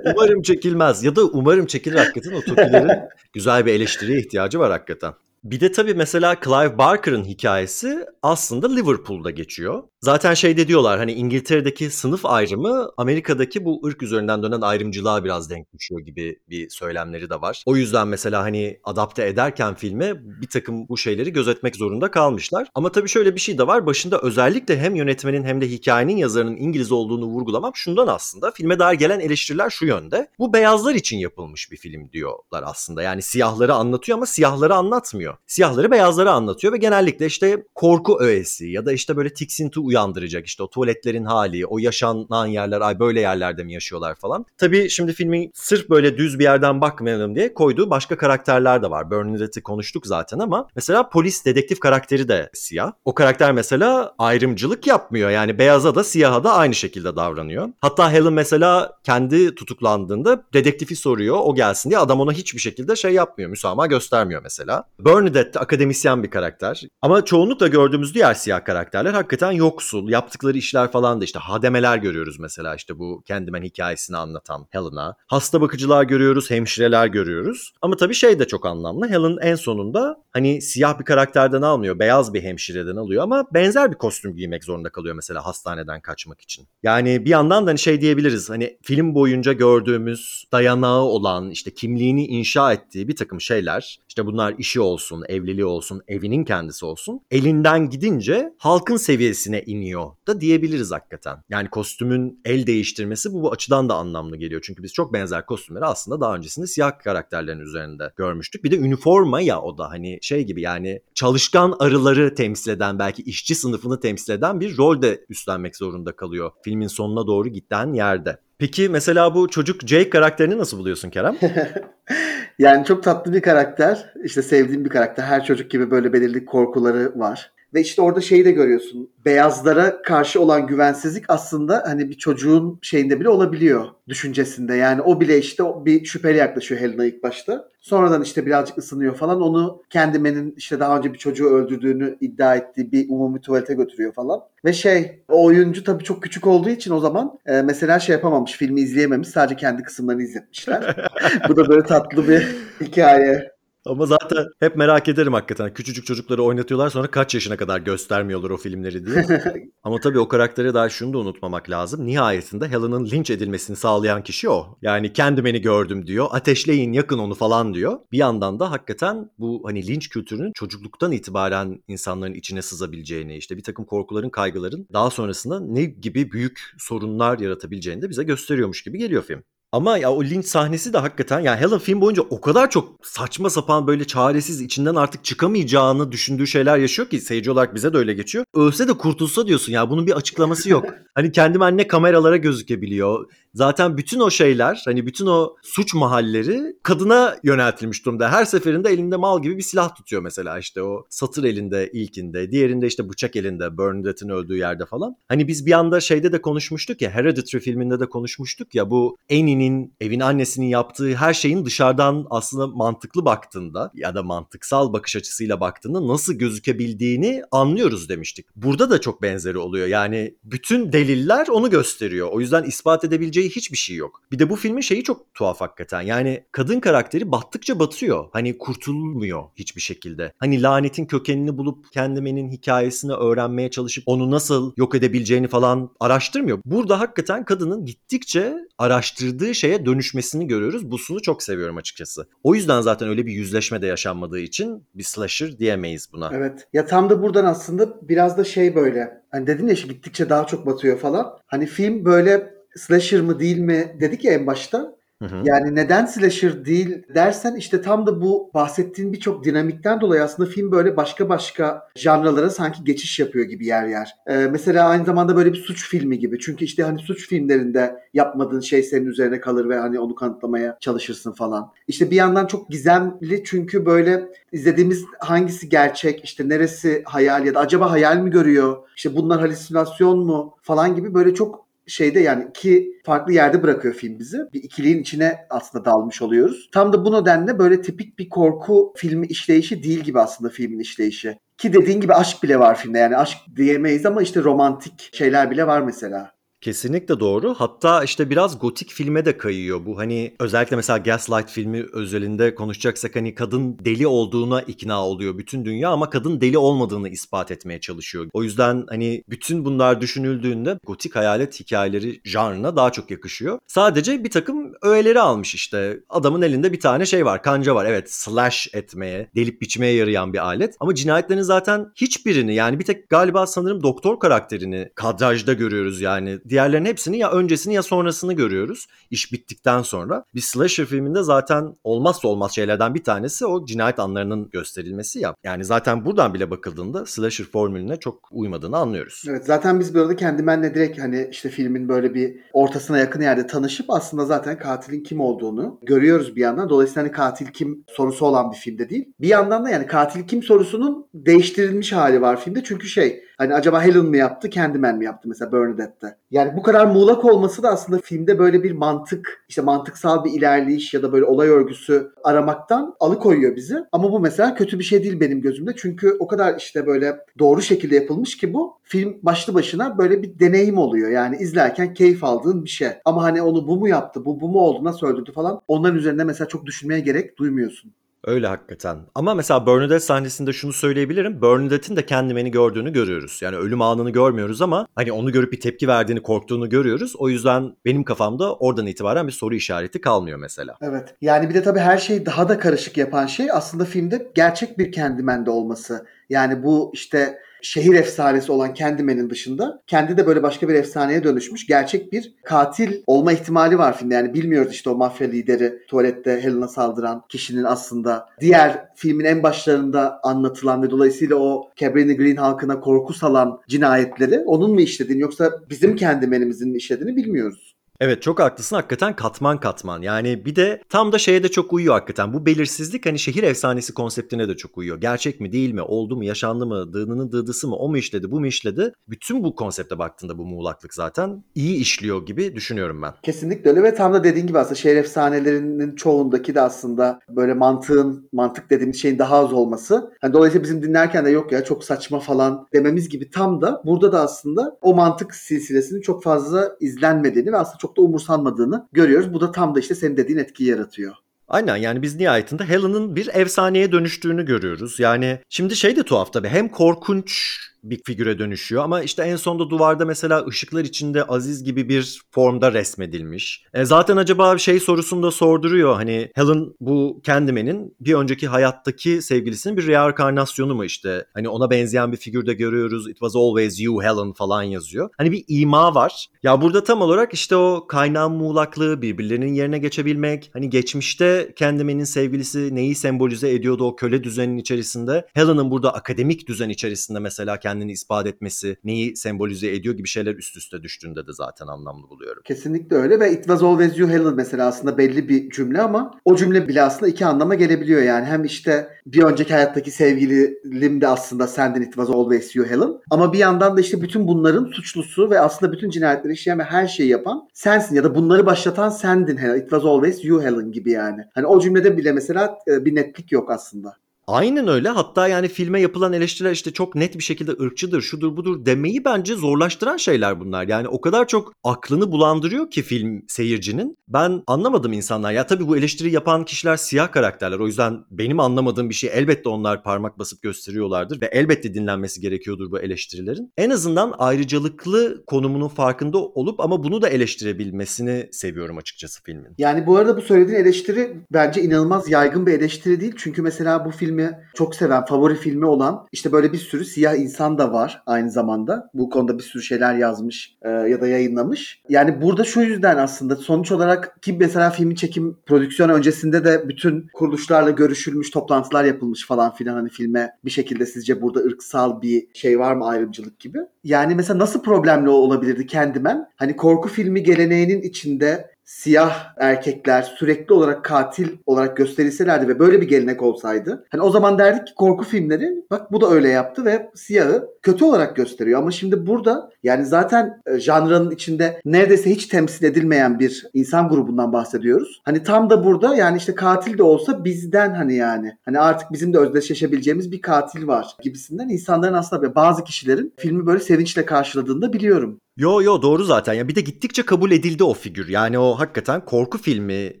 umarım çekilmez. Ya da umarım çekilir hakikaten. O Toki'lerin güzel bir eleştiriye ihtiyacı var hakikaten. Bir de tabii mesela Clive Barker'ın hikayesi aslında Liverpool'da geçiyor. Zaten şeyde diyorlar hani İngiltere'deki sınıf ayrımı Amerika'daki bu ırk üzerinden dönen ayrımcılığa biraz denk düşüyor gibi bir söylemleri de var. O yüzden mesela hani adapte ederken filme bir takım bu şeyleri gözetmek zorunda kalmışlar. Ama tabii şöyle bir şey de var. Başında özellikle hem yönetmenin hem de hikayenin yazarının İngiliz olduğunu vurgulamam şundan aslında. Filme dair gelen eleştiriler şu yönde. Bu beyazlar için yapılmış bir film diyorlar aslında. Yani siyahları anlatıyor ama siyahları anlatmıyor. Siyahları beyazlara anlatıyor ve genellikle işte korku öğesi ya da işte böyle tiksinti uyandıracak işte o tuvaletlerin hali, o yaşanan yerler ay böyle yerlerde mi yaşıyorlar falan. Tabii şimdi filmin sırf böyle düz bir yerden bakmayalım diye koyduğu başka karakterler de var. Bernadette'i konuştuk zaten ama mesela polis dedektif karakteri de siyah. O karakter mesela ayrımcılık yapmıyor. Yani beyaza da siyaha da aynı şekilde davranıyor. Hatta Helen mesela kendi tutuklandığında dedektifi soruyor o gelsin diye adam ona hiçbir şekilde şey yapmıyor. Müsamaha göstermiyor mesela. Bernadette akademisyen bir karakter. Ama çoğunlukla gördüğümüz diğer siyah karakterler hakikaten yoksul. Yaptıkları işler falan da işte hademeler görüyoruz mesela işte bu Candyman hikayesini anlatan Helen'a. Hasta bakıcılar görüyoruz, hemşireler görüyoruz. Ama tabii şey de çok anlamlı. Helen en sonunda hani siyah bir karakterden almıyor, beyaz bir hemşireden alıyor ama benzer bir kostüm giymek zorunda kalıyor mesela hastaneden kaçmak için. Yani bir yandan da hani şey diyebiliriz hani film boyunca gördüğümüz dayanağı olan işte kimliğini inşa ettiği bir takım şeyler işte bunlar işi olsun, evliliği olsun, evinin kendisi olsun elinden gidince halkın seviyesine iniyor da diyebiliriz hakikaten. Yani kostümün el değiştirmesi bu, bu açıdan da anlamlı geliyor. Çünkü biz çok benzer kostümleri aslında daha öncesinde siyah karakterlerin üzerinde görmüştük. Bir de üniforma ya o da hani şey gibi yani çalışkan arıları temsil eden belki işçi sınıfını temsil eden bir rol de üstlenmek zorunda kalıyor. Filmin sonuna doğru giden yerde. Peki mesela bu çocuk Jake karakterini nasıl buluyorsun Kerem? yani çok tatlı bir karakter. İşte sevdiğim bir karakter. Her çocuk gibi böyle belirli korkuları var. Ve işte orada şeyi de görüyorsun. Beyazlara karşı olan güvensizlik aslında hani bir çocuğun şeyinde bile olabiliyor düşüncesinde. Yani o bile işte bir şüpheli yaklaşıyor Helena ilk başta. Sonradan işte birazcık ısınıyor falan. Onu Candyman'in işte daha önce bir çocuğu öldürdüğünü iddia ettiği bir umumi tuvalete götürüyor falan. Ve şey o oyuncu tabii çok küçük olduğu için o zaman e, mesela şey yapamamış. Filmi izleyememiş. Sadece kendi kısımlarını izletmişler. Bu da böyle tatlı bir hikaye. Ama zaten hep merak ederim hakikaten. Küçücük çocukları oynatıyorlar sonra kaç yaşına kadar göstermiyorlar o filmleri diye. Ama tabii o karaktere daha şunu da unutmamak lazım. Nihayetinde Helen'ın linç edilmesini sağlayan kişi o. Yani kendimeni gördüm diyor. Ateşleyin yakın onu falan diyor. Bir yandan da hakikaten bu hani linç kültürünün çocukluktan itibaren insanların içine sızabileceğini, işte bir takım korkuların, kaygıların daha sonrasında ne gibi büyük sorunlar yaratabileceğini de bize gösteriyormuş gibi geliyor film. Ama ya o linç sahnesi de hakikaten ya Helen film boyunca o kadar çok saçma sapan böyle çaresiz içinden artık çıkamayacağını düşündüğü şeyler yaşıyor ki seyirci olarak bize de öyle geçiyor. Ölse de kurtulsa diyorsun ya bunun bir açıklaması yok. hani kendim anne kameralara gözükebiliyor. Zaten bütün o şeyler hani bütün o suç mahalleri kadına yöneltilmiş durumda. Her seferinde elinde mal gibi bir silah tutuyor mesela işte o satır elinde ilkinde. Diğerinde işte bıçak elinde Bernadette'in öldüğü yerde falan. Hani biz bir anda şeyde de konuşmuştuk ya Hereditary filminde de konuşmuştuk ya bu Annie'nin evin annesinin yaptığı her şeyin dışarıdan aslında mantıklı baktığında ya da mantıksal bakış açısıyla baktığında nasıl gözükebildiğini anlıyoruz demiştik. Burada da çok benzeri oluyor. Yani bütün deliller onu gösteriyor. O yüzden ispat edebileceği hiçbir şey yok. Bir de bu filmin şeyi çok tuhaf hakikaten. Yani kadın karakteri battıkça batıyor. Hani kurtulmuyor hiçbir şekilde. Hani lanetin kökenini bulup kendimenin hikayesini öğrenmeye çalışıp onu nasıl yok edebileceğini falan araştırmıyor. Burada hakikaten kadının gittikçe araştırdığı şeye dönüşmesini görüyoruz. Busunu çok seviyorum açıkçası. O yüzden zaten öyle bir yüzleşme de yaşanmadığı için bir slasher diyemeyiz buna. Evet. Ya tam da buradan aslında biraz da şey böyle. Hani dedin ya gittikçe daha çok batıyor falan. Hani film böyle slasher mı değil mi dedik ya en başta. Hı hı. Yani neden slasher değil dersen işte tam da bu bahsettiğin birçok dinamikten dolayı aslında film böyle başka başka janralara sanki geçiş yapıyor gibi yer yer. Ee, mesela aynı zamanda böyle bir suç filmi gibi. Çünkü işte hani suç filmlerinde yapmadığın şey senin üzerine kalır ve hani onu kanıtlamaya çalışırsın falan. İşte bir yandan çok gizemli çünkü böyle izlediğimiz hangisi gerçek, işte neresi hayal ya da acaba hayal mi görüyor? İşte bunlar halüsinasyon mu falan gibi böyle çok şeyde yani iki farklı yerde bırakıyor film bizi. Bir ikiliğin içine aslında dalmış oluyoruz. Tam da bu nedenle böyle tipik bir korku filmi işleyişi değil gibi aslında filmin işleyişi. Ki dediğin gibi aşk bile var filmde yani aşk diyemeyiz ama işte romantik şeyler bile var mesela. Kesinlikle doğru. Hatta işte biraz gotik filme de kayıyor bu. Hani özellikle mesela Gaslight filmi özelinde konuşacaksak hani kadın deli olduğuna ikna oluyor bütün dünya ama kadın deli olmadığını ispat etmeye çalışıyor. O yüzden hani bütün bunlar düşünüldüğünde gotik hayalet hikayeleri janrına daha çok yakışıyor. Sadece bir takım öğeleri almış işte. Adamın elinde bir tane şey var, kanca var. Evet slash etmeye, delip biçmeye yarayan bir alet. Ama cinayetlerin zaten hiçbirini yani bir tek galiba sanırım doktor karakterini kadrajda görüyoruz yani Diğerlerinin hepsini ya öncesini ya sonrasını görüyoruz. İş bittikten sonra. Bir slasher filminde zaten olmazsa olmaz şeylerden bir tanesi o cinayet anlarının gösterilmesi ya. Yani zaten buradan bile bakıldığında slasher formülüne çok uymadığını anlıyoruz. Evet zaten biz burada Candyman'le direkt hani işte filmin böyle bir ortasına yakın yerde tanışıp aslında zaten katilin kim olduğunu görüyoruz bir yandan. Dolayısıyla hani katil kim sorusu olan bir filmde değil. Bir yandan da yani katil kim sorusunun değiştirilmiş hali var filmde. Çünkü şey hani acaba Helen mi yaptı Candyman mi yaptı mesela Bernadette'te. Yani bu kadar muğlak olması da aslında filmde böyle bir mantık işte mantıksal bir ilerleyiş ya da böyle olay örgüsü aramaktan alıkoyuyor bizi. Ama bu mesela kötü bir şey değil benim gözümde. Çünkü o kadar işte böyle doğru şekilde yapılmış ki bu film başlı başına böyle bir deneyim oluyor. Yani izlerken keyif aldığın bir şey. Ama hani onu bu mu yaptı, bu bu mu oldu, nasıl öldürdü falan onların üzerinde mesela çok düşünmeye gerek duymuyorsun. Öyle hakikaten. Ama mesela Bernadette sahnesinde şunu söyleyebilirim. Bernadette'in de Candyman'i gördüğünü görüyoruz. Yani ölüm anını görmüyoruz ama hani onu görüp bir tepki verdiğini, korktuğunu görüyoruz. O yüzden benim kafamda oradan itibaren bir soru işareti kalmıyor mesela. Evet. Yani bir de tabii her şeyi daha da karışık yapan şey aslında filmde gerçek bir Candyman'de olması. Yani bu işte şehir efsanesi olan Candyman'in dışında kendi de böyle başka bir efsaneye dönüşmüş gerçek bir katil olma ihtimali var filmde. Yani bilmiyoruz işte o mafya lideri tuvalette Helen'a saldıran kişinin aslında diğer filmin en başlarında anlatılan ve dolayısıyla o Cabrini Green halkına korku salan cinayetleri onun mu işlediğini yoksa bizim Candyman'imizin mi işlediğini bilmiyoruz. Evet çok haklısın hakikaten katman katman. Yani bir de tam da şeye de çok uyuyor hakikaten. Bu belirsizlik hani şehir efsanesi konseptine de çok uyuyor. Gerçek mi değil mi? Oldu mu? Yaşandı mı? Dığının dıdısı mı? O mu işledi? Bu mu işledi? Bütün bu konsepte baktığında bu muğlaklık zaten iyi işliyor gibi düşünüyorum ben. Kesinlikle öyle ve tam da dediğin gibi aslında şehir efsanelerinin çoğundaki de aslında böyle mantığın, mantık dediğimiz şeyin daha az olması. Hani dolayısıyla bizim dinlerken de yok ya çok saçma falan dememiz gibi tam da burada da aslında o mantık silsilesinin çok fazla izlenmediğini ve aslında çok da umursanmadığını görüyoruz. Bu da tam da işte senin dediğin etkiyi yaratıyor. Aynen yani biz nihayetinde Helen'ın bir efsaneye dönüştüğünü görüyoruz. Yani şimdi şey de tuhaf tabii hem korkunç bir figüre dönüşüyor ama işte en sonda duvarda mesela ışıklar içinde Aziz gibi bir formda resmedilmiş. E zaten acaba şey sorusunu da sorduruyor hani Helen bu Candyman'in bir önceki hayattaki sevgilisinin bir reenkarnasyonu mu işte hani ona benzeyen bir figürde görüyoruz. It was always you Helen falan yazıyor. Hani bir ima var. Ya burada tam olarak işte o kaynağın muğlaklığı birbirlerinin yerine geçebilmek hani geçmişte Candyman'in sevgilisi neyi sembolize ediyordu o köle düzenin içerisinde. Helen'ın burada akademik düzen içerisinde mesela kendini ispat etmesi neyi sembolize ediyor gibi şeyler üst üste düştüğünde de zaten anlamlı buluyorum. Kesinlikle öyle ve It Was Always You Helen mesela aslında belli bir cümle ama o cümle bile aslında iki anlama gelebiliyor yani. Hem işte bir önceki hayattaki sevgilim de aslında sendin It Was Always You Helen ama bir yandan da işte bütün bunların suçlusu ve aslında bütün cinayetleri işleyen ve her şeyi yapan sensin ya da bunları başlatan sendin Helen. It Was Always You Helen gibi yani. Hani o cümlede bile mesela e, bir netlik yok aslında. Aynen öyle. Hatta yani filme yapılan eleştiriler işte çok net bir şekilde ırkçıdır, şudur budur demeyi bence zorlaştıran şeyler bunlar. Yani o kadar çok aklını bulandırıyor ki film seyircinin. Ben anlamadım insanlar. Ya tabii bu eleştiri yapan kişiler siyah karakterler. O yüzden benim anlamadığım bir şey elbette onlar parmak basıp gösteriyorlardır ve elbette dinlenmesi gerekiyordur bu eleştirilerin. En azından ayrıcalıklı konumunun farkında olup ama bunu da eleştirebilmesini seviyorum açıkçası filmin. Yani bu arada bu söylediğin eleştiri bence inanılmaz yaygın bir eleştiri değil. Çünkü mesela bu filmi çok seven, favori filmi olan işte böyle bir sürü siyah insan da var aynı zamanda. Bu konuda bir sürü şeyler yazmış e, ya da yayınlamış. Yani burada şu yüzden aslında sonuç olarak ki mesela filmin çekim prodüksiyon öncesinde de bütün kuruluşlarla görüşülmüş, toplantılar yapılmış falan filan hani filme bir şekilde sizce burada ırksal bir şey var mı ayrımcılık gibi. Yani mesela nasıl problemli olabilirdi Candyman? Hani korku filmi geleneğinin içinde siyah erkekler sürekli olarak katil olarak gösterilselerdi ve böyle bir gelenek olsaydı hani o zaman derdik ki korku filmleri bak bu da öyle yaptı ve siyahı kötü olarak gösteriyor ama şimdi burada yani zaten e, janrının içinde neredeyse hiç temsil edilmeyen bir insan grubundan bahsediyoruz. Hani tam da burada yani işte katil de olsa bizden hani yani hani artık bizim de özdeşleşebileceğimiz bir katil var gibisinden insanların aslında bazı kişilerin filmi böyle sevinçle karşıladığını da biliyorum. Yo yo doğru zaten ya bir de gittikçe kabul edildi o figür. Yani o hakikaten korku filmi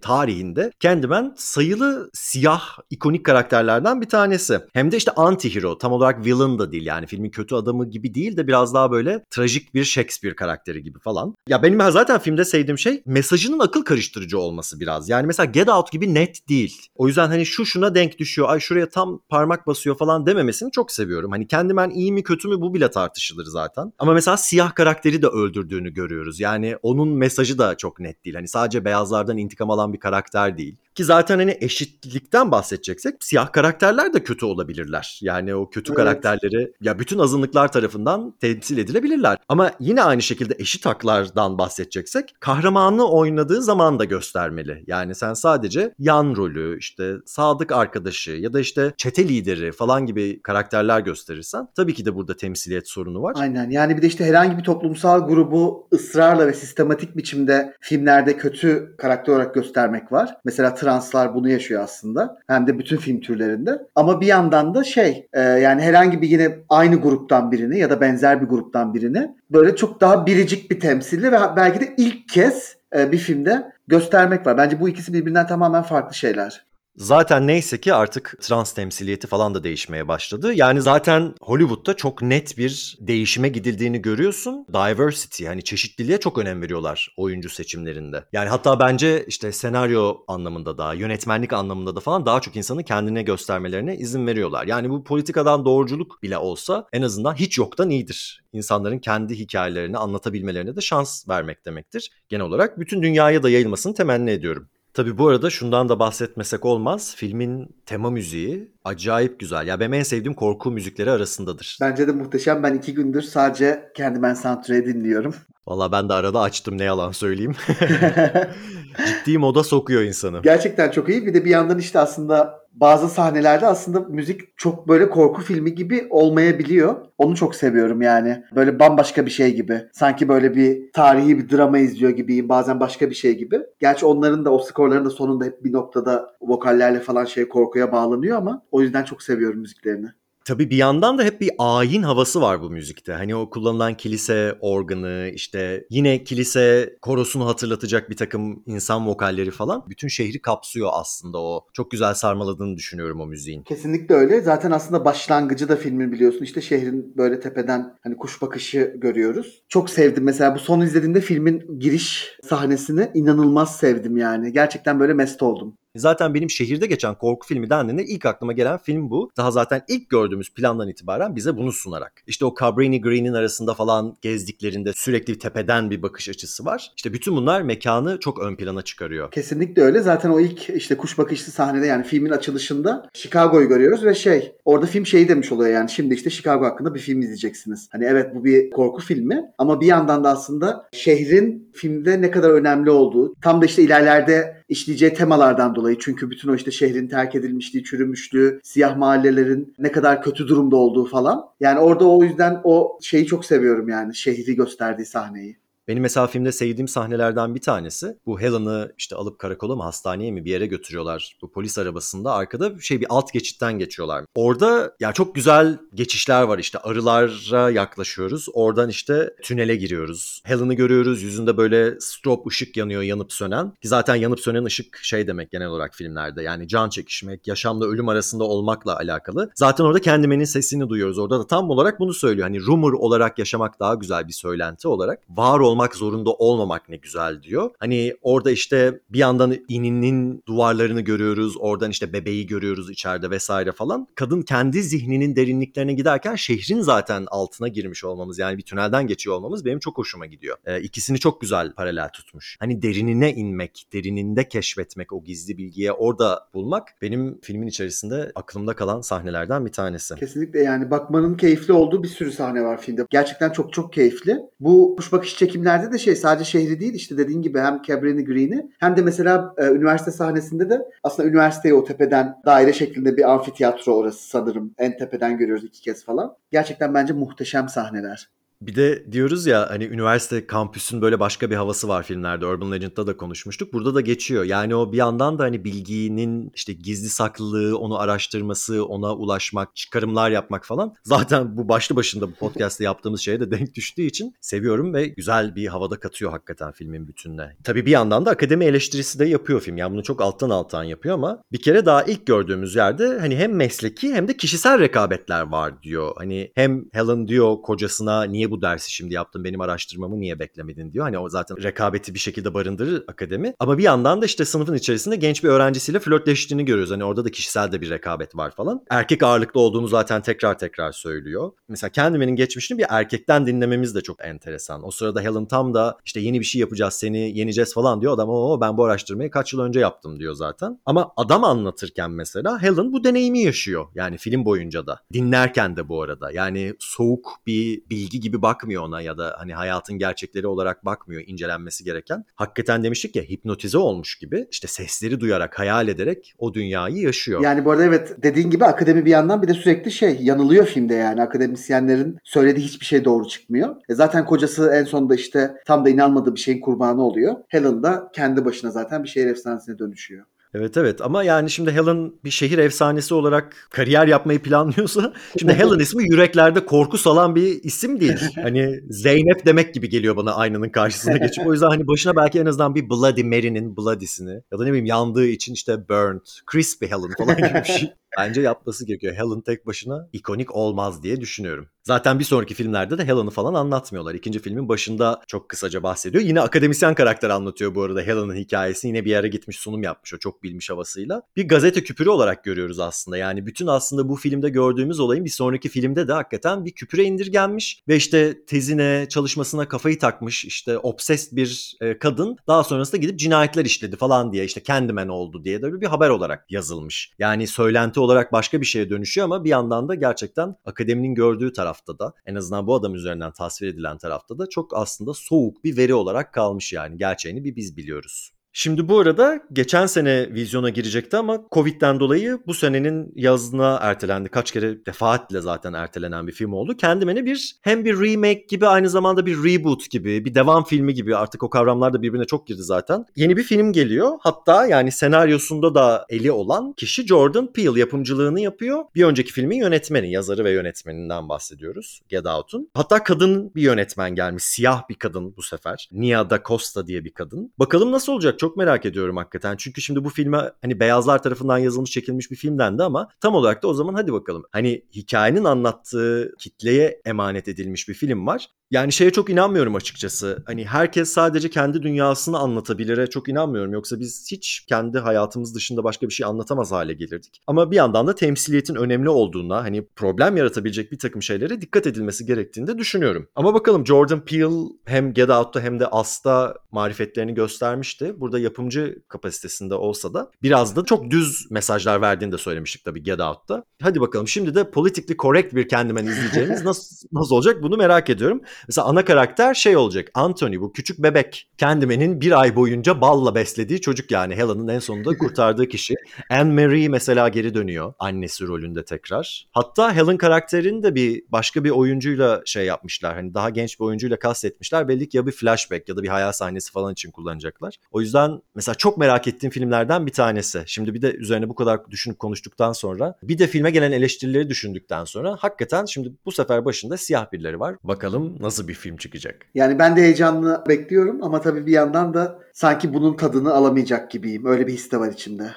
tarihinde Candyman sayılı siyah ikonik karakterlerden bir tanesi. Hem de işte anti-hero tam olarak villain da değil yani filmin kötü adamı gibi değil de biraz daha böyle trajik bir Shakespeare karakteri gibi falan. Ya benim zaten filmde sevdiğim şey mesajının akıl karıştırıcı olması biraz. Yani mesela Get Out gibi net değil. O yüzden hani şu şuna denk düşüyor ay şuraya tam parmak basıyor falan dememesini çok seviyorum. Hani Candyman iyi mi kötü mü bu bile tartışılır zaten. Ama mesela siyah karakteri de öldürdüğünü görüyoruz. Yani onun mesajı da çok net değil. Hani sadece beyazlardan intikam alan bir karakter değil. Ki zaten hani eşitlikten bahsedeceksek siyah karakterler de kötü olabilirler. Yani o kötü Evet. karakterleri ya bütün azınlıklar tarafından temsil edilebilirler. Ama yine aynı şekilde eşit haklardan bahsedeceksek kahramanı oynadığı zaman da göstermeli. Yani sen sadece yan rolü, işte sadık arkadaşı ya da işte çete lideri falan gibi karakterler gösterirsen tabii ki de burada temsiliyet sorunu var. Aynen. Yani bir de işte herhangi bir toplumsal grubu ısrarla ve sistematik biçimde filmlerde kötü karakter olarak göstermek var. Mesela translar bunu yaşıyor aslında. Hem de bütün film türlerinde. Ama bir yandan da şey e, yani herhangi bir yine aynı gruptan birini ya da benzer bir gruptan birini böyle çok daha biricik bir temsille ve belki de ilk kez e, bir filmde göstermek var. Bence bu ikisi birbirinden tamamen farklı şeyler. Zaten neyse ki artık trans temsiliyeti falan da değişmeye başladı. Yani zaten Hollywood'da çok net bir değişime gidildiğini görüyorsun. Diversity yani çeşitliliğe çok önem veriyorlar oyuncu seçimlerinde. Yani hatta bence işte senaryo anlamında da yönetmenlik anlamında da falan daha çok insanı kendine göstermelerine izin veriyorlar. Yani bu politikadan doğruculuk bile olsa en azından hiç yoktan iyidir. İnsanların kendi hikayelerini anlatabilmelerine de şans vermek demektir. Genel olarak bütün dünyaya da yayılmasını temenni ediyorum. Tabi bu arada şundan da bahsetmesek olmaz. Filmin tema müziği acayip güzel. Ya benim en sevdiğim korku müzikleri arasındadır. Bence de muhteşem. Ben iki gündür sadece kendi ben soundtrack'ı dinliyorum. Valla ben de arada açtım ne yalan söyleyeyim. Ciddi moda sokuyor insanı. Gerçekten çok iyi. Bir de bir yandan işte aslında bazı sahnelerde aslında müzik çok böyle korku filmi gibi olmayabiliyor. Onu çok seviyorum yani. Böyle bambaşka bir şey gibi. Sanki böyle bir tarihi bir drama izliyor gibiyim. Bazen başka bir şey gibi. Gerçi onların da o skorların da sonunda hep bir noktada vokallerle falan şey korkuya bağlanıyor ama o yüzden çok seviyorum müziklerini. Tabii bir yandan da hep bir ayin havası var bu müzikte. Hani o kullanılan kilise organı, işte yine kilise korosunu hatırlatacak bir takım insan vokalleri falan. Bütün şehri kapsıyor aslında o. Çok güzel sarmaladığını düşünüyorum o müziğin. Kesinlikle öyle. Zaten aslında başlangıcı da filmin biliyorsun. İşte şehrin böyle tepeden hani kuş bakışı görüyoruz. Çok sevdim. Mesela bu son izlediğimde filmin giriş sahnesini inanılmaz sevdim yani. Gerçekten böyle mest oldum. Zaten benim şehirde geçen korku filmi dendiğinde ilk aklıma gelen film bu. Daha zaten ilk gördüğümüz plandan itibaren bize bunu sunarak. İşte o Cabrini Green'in arasında falan gezdiklerinde sürekli tepeden bir bakış açısı var. İşte bütün bunlar mekanı çok ön plana çıkarıyor. Kesinlikle öyle. Zaten o ilk işte kuş bakışlı sahnede yani filmin açılışında Chicago'yu görüyoruz ve şey orada film şeyi demiş oluyor yani şimdi işte Chicago hakkında bir film izleyeceksiniz. Hani evet bu bir korku filmi ama bir yandan da aslında şehrin filmde ne kadar önemli olduğu tam da işte ilerlerde işleyeceği temalardan dolayı çünkü bütün o işte şehrin terk edilmişliği, çürümüşlüğü, siyah mahallelerin ne kadar kötü durumda olduğu falan. Yani orada o yüzden o şeyi çok seviyorum yani şehri gösterdiği sahneyi. Benim mesela filmde sevdiğim sahnelerden bir tanesi bu Helen'ı işte alıp karakola mı hastaneye mi bir yere götürüyorlar. Bu polis arabasında arkada şey bir alt geçitten geçiyorlar. Orada ya çok güzel geçişler var işte arılara yaklaşıyoruz. Oradan işte tünele giriyoruz. Helen'ı görüyoruz yüzünde böyle strop ışık yanıyor yanıp sönen. Ki zaten yanıp sönen ışık şey demek genel olarak filmlerde yani can çekişmek, yaşamla ölüm arasında olmakla alakalı. Zaten orada Candyman'in sesini duyuyoruz. Orada da tam olarak bunu söylüyor. Hani rumor olarak yaşamak daha güzel bir söylenti olarak. Var olmak zorunda olmamak ne güzel diyor. Hani orada işte bir yandan ininin duvarlarını görüyoruz. Oradan işte bebeği görüyoruz içeride vesaire falan. Kadın kendi zihninin derinliklerine giderken şehrin zaten altına girmiş olmamız yani bir tünelden geçiyor olmamız benim çok hoşuma gidiyor. Ee, ikisini çok güzel paralel tutmuş. Hani derinine inmek, derininde keşfetmek o gizli bilgiye orada bulmak benim filmin içerisinde aklımda kalan sahnelerden bir tanesi. Kesinlikle yani bakmanın keyifli olduğu bir sürü sahne var filmde. Gerçekten çok çok keyifli. Bu kuş bakış çekimlerde de şey sadece şehri değil işte dediğin gibi hem Cabrini Green'i hem de mesela e, üniversite sahnesinde de aslında üniversiteyi o tepeden daire şeklinde bir amfiteyatro orası sanırım. En tepeden görüyoruz iki kez falan. Gerçekten bence muhteşem sahneler. Bir de diyoruz ya hani üniversite kampüsün böyle başka bir havası var filmlerde. Urban Legend'da da konuşmuştuk. Burada da geçiyor. Yani o bir yandan da hani bilginin işte gizli saklılığı, onu araştırması, ona ulaşmak, çıkarımlar yapmak falan. Zaten bu başlı başında bu podcast'te yaptığımız şeye de denk düştüğü için seviyorum ve güzel bir havada katıyor hakikaten filmin bütününe. Tabii bir yandan da akademi eleştirisi de yapıyor film. Yani bunu çok alttan alttan yapıyor ama bir kere daha ilk gördüğümüz yerde hani hem mesleki hem de kişisel rekabetler var diyor. Hani hem Helen diyor kocasına niye niye bu dersi şimdi yaptın benim araştırmamı niye beklemedin diyor. Hani o zaten rekabeti bir şekilde barındırır akademi. Ama bir yandan da işte sınıfın içerisinde genç bir öğrencisiyle flörtleştiğini görüyoruz. Hani orada da kişisel de bir rekabet var falan. Erkek ağırlıklı olduğunu zaten tekrar tekrar söylüyor. Mesela Candyman'in geçmişini bir erkekten dinlememiz de çok enteresan. O sırada Helen tam da işte yeni bir şey yapacağız seni yeneceğiz falan diyor. Adam o ben bu araştırmayı kaç yıl önce yaptım diyor zaten. Ama adam anlatırken mesela Helen bu deneyimi yaşıyor. Yani film boyunca da. Dinlerken de bu arada. Yani soğuk bir bilgi gibi bakmıyor ona ya da hani hayatın gerçekleri olarak bakmıyor incelenmesi gereken. Hakikaten demiştik ya hipnotize olmuş gibi işte sesleri duyarak hayal ederek o dünyayı yaşıyor. Yani bu arada evet dediğin gibi akademi bir yandan bir de sürekli şey yanılıyor filmde yani akademisyenlerin söylediği hiçbir şey doğru çıkmıyor. E zaten kocası en sonunda işte tam da inanmadığı bir şeyin kurbanı oluyor. Helen da kendi başına zaten bir şehir efsanesine dönüşüyor. Evet evet. Ama yani şimdi Helen bir şehir efsanesi olarak kariyer yapmayı planlıyorsa şimdi Helen ismi yüreklerde korku salan bir isim değil. Hani Zeynep demek gibi geliyor bana aynanın karşısına geçip. O yüzden hani başına belki en azından bir Bloody Mary'nin Bloody'sini ya da ne bileyim yandığı için işte Burnt, Crispy Helen falan gibi bir şey bence yapması gerekiyor. Helen tek başına ikonik olmaz diye düşünüyorum. Zaten bir sonraki filmlerde de Helen'ı falan anlatmıyorlar. İkinci filmin başında çok kısaca bahsediyor. Yine akademisyen karakter anlatıyor bu arada Helen'ın hikayesi. Yine bir yere gitmiş sunum yapmış o çok bilmiş havasıyla. Bir gazete küpürü olarak görüyoruz aslında. Yani bütün aslında bu filmde gördüğümüz olayın bir sonraki filmde de hakikaten bir küpüre indirgenmiş. Ve işte tezine, çalışmasına kafayı takmış işte obsest bir e, kadın daha sonrasında gidip cinayetler işledi falan diye işte Candyman oldu diye de bir haber olarak yazılmış. Yani söylenti olarak başka bir şeye dönüşüyor ama bir yandan da gerçekten akademinin gördüğü tarafta da en azından bu adam üzerinden tasvir edilen tarafta da çok aslında soğuk bir veri olarak kalmış yani gerçeğini bir biz biliyoruz. Şimdi bu arada geçen sene vizyona girecekti ama Covid'den dolayı bu senenin yazına ertelendi. Kaç kere defaatle zaten ertelenen bir film oldu. Candyman'i bir hem bir remake gibi aynı zamanda bir reboot gibi, bir devam filmi gibi artık o kavramlar da birbirine çok girdi zaten. Yeni bir film geliyor. Hatta yani senaryosunda da eli olan kişi Jordan Peele yapımcılığını yapıyor. Bir önceki filmin yönetmeni, yazarı ve yönetmeninden bahsediyoruz. Get Out'un. Hatta kadın bir yönetmen gelmiş. Siyah bir kadın bu sefer. Nia Da Costa diye bir kadın. Bakalım nasıl olacak? Çok merak ediyorum hakikaten. Çünkü şimdi bu filme hani beyazlar tarafından yazılmış çekilmiş bir filmdendi ama tam olarak da o zaman hadi bakalım. Hani hikayenin anlattığı kitleye emanet edilmiş bir film var. Yani şeye çok inanmıyorum açıkçası. Hani herkes sadece kendi dünyasını anlatabilire çok inanmıyorum. Yoksa biz hiç kendi hayatımız dışında başka bir şey anlatamaz hale gelirdik. Ama bir yandan da temsiliyetin önemli olduğuna, hani problem yaratabilecek bir takım şeylere dikkat edilmesi gerektiğini de düşünüyorum. Ama bakalım Jordan Peele hem Get Out'ta hem de As'ta marifetlerini göstermişti. Burada yapımcı kapasitesinde olsa da biraz da çok düz mesajlar verdiğini de söylemiştik tabii Get Out'ta. Hadi bakalım şimdi de politically correct bir Candyman izleyeceğimiz nasıl, nasıl olacak bunu merak ediyorum. Mesela ana karakter şey olacak. Anthony bu küçük bebek. Candyman'in bir ay boyunca balla beslediği çocuk yani. Helen'ın en sonunda kurtardığı kişi. Anne Marie mesela geri dönüyor. Annesi rolünde tekrar. Hatta Helen karakterini de bir başka bir oyuncuyla şey yapmışlar. Hani daha genç bir oyuncuyla kastetmişler. Belli ki ya bir flashback ya da bir hayal sahnesi falan için kullanacaklar. O yüzden mesela çok merak ettiğim filmlerden bir tanesi. Şimdi bir de üzerine bu kadar düşünüp konuştuktan sonra bir de filme gelen eleştirileri düşündükten sonra hakikaten şimdi bu sefer başında siyah birileri var. Bakalım nasıl bir film çıkacak. Yani ben de heyecanlı bekliyorum ama tabii bir yandan da sanki bunun tadını alamayacak gibiyim. Öyle bir his de var içimde.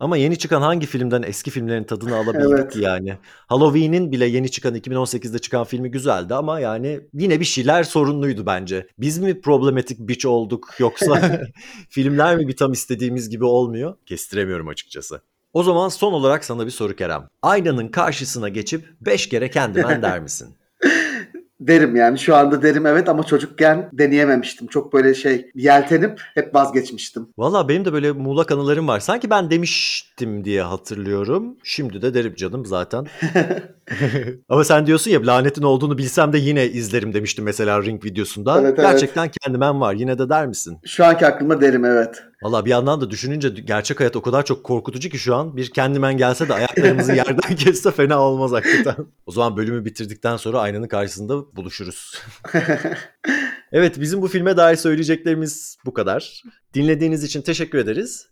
Ama yeni çıkan hangi filmden eski filmlerin tadını alabildik Evet. yani. Halloween'in bile yeni çıkan 2018'de çıkan filmi güzeldi ama yani yine bir şeyler sorunluydu bence. Biz mi problematik bitch olduk yoksa filmler mi bir tam istediğimiz gibi olmuyor? Kestiremiyorum açıkçası. O zaman son olarak sana bir soru Kerem. Aynanın karşısına geçip 5 kere Candyman der misin? Derim yani şu anda derim evet ama çocukken deneyememiştim. Çok böyle şey yeltenip hep vazgeçmiştim. Valla benim de böyle muğlak anılarım var. Sanki ben demiştim diye hatırlıyorum. Şimdi de derim canım zaten. Ama sen diyorsun ya lanetin olduğunu bilsem de yine izlerim demiştim mesela Ring videosunda. Evet, evet. Gerçekten Candyman var. Yine de der misin? Şu anki aklıma derim evet. Valla bir yandan da düşününce gerçek hayat o kadar çok korkutucu ki şu an bir Candyman gelse de ayaklarımızı yerden kesse fena olmaz hakikaten. O zaman bölümü bitirdikten sonra aynanın karşısında buluşuruz. Evet bizim bu filme dair söyleyeceklerimiz bu kadar. Dinlediğiniz için teşekkür ederiz.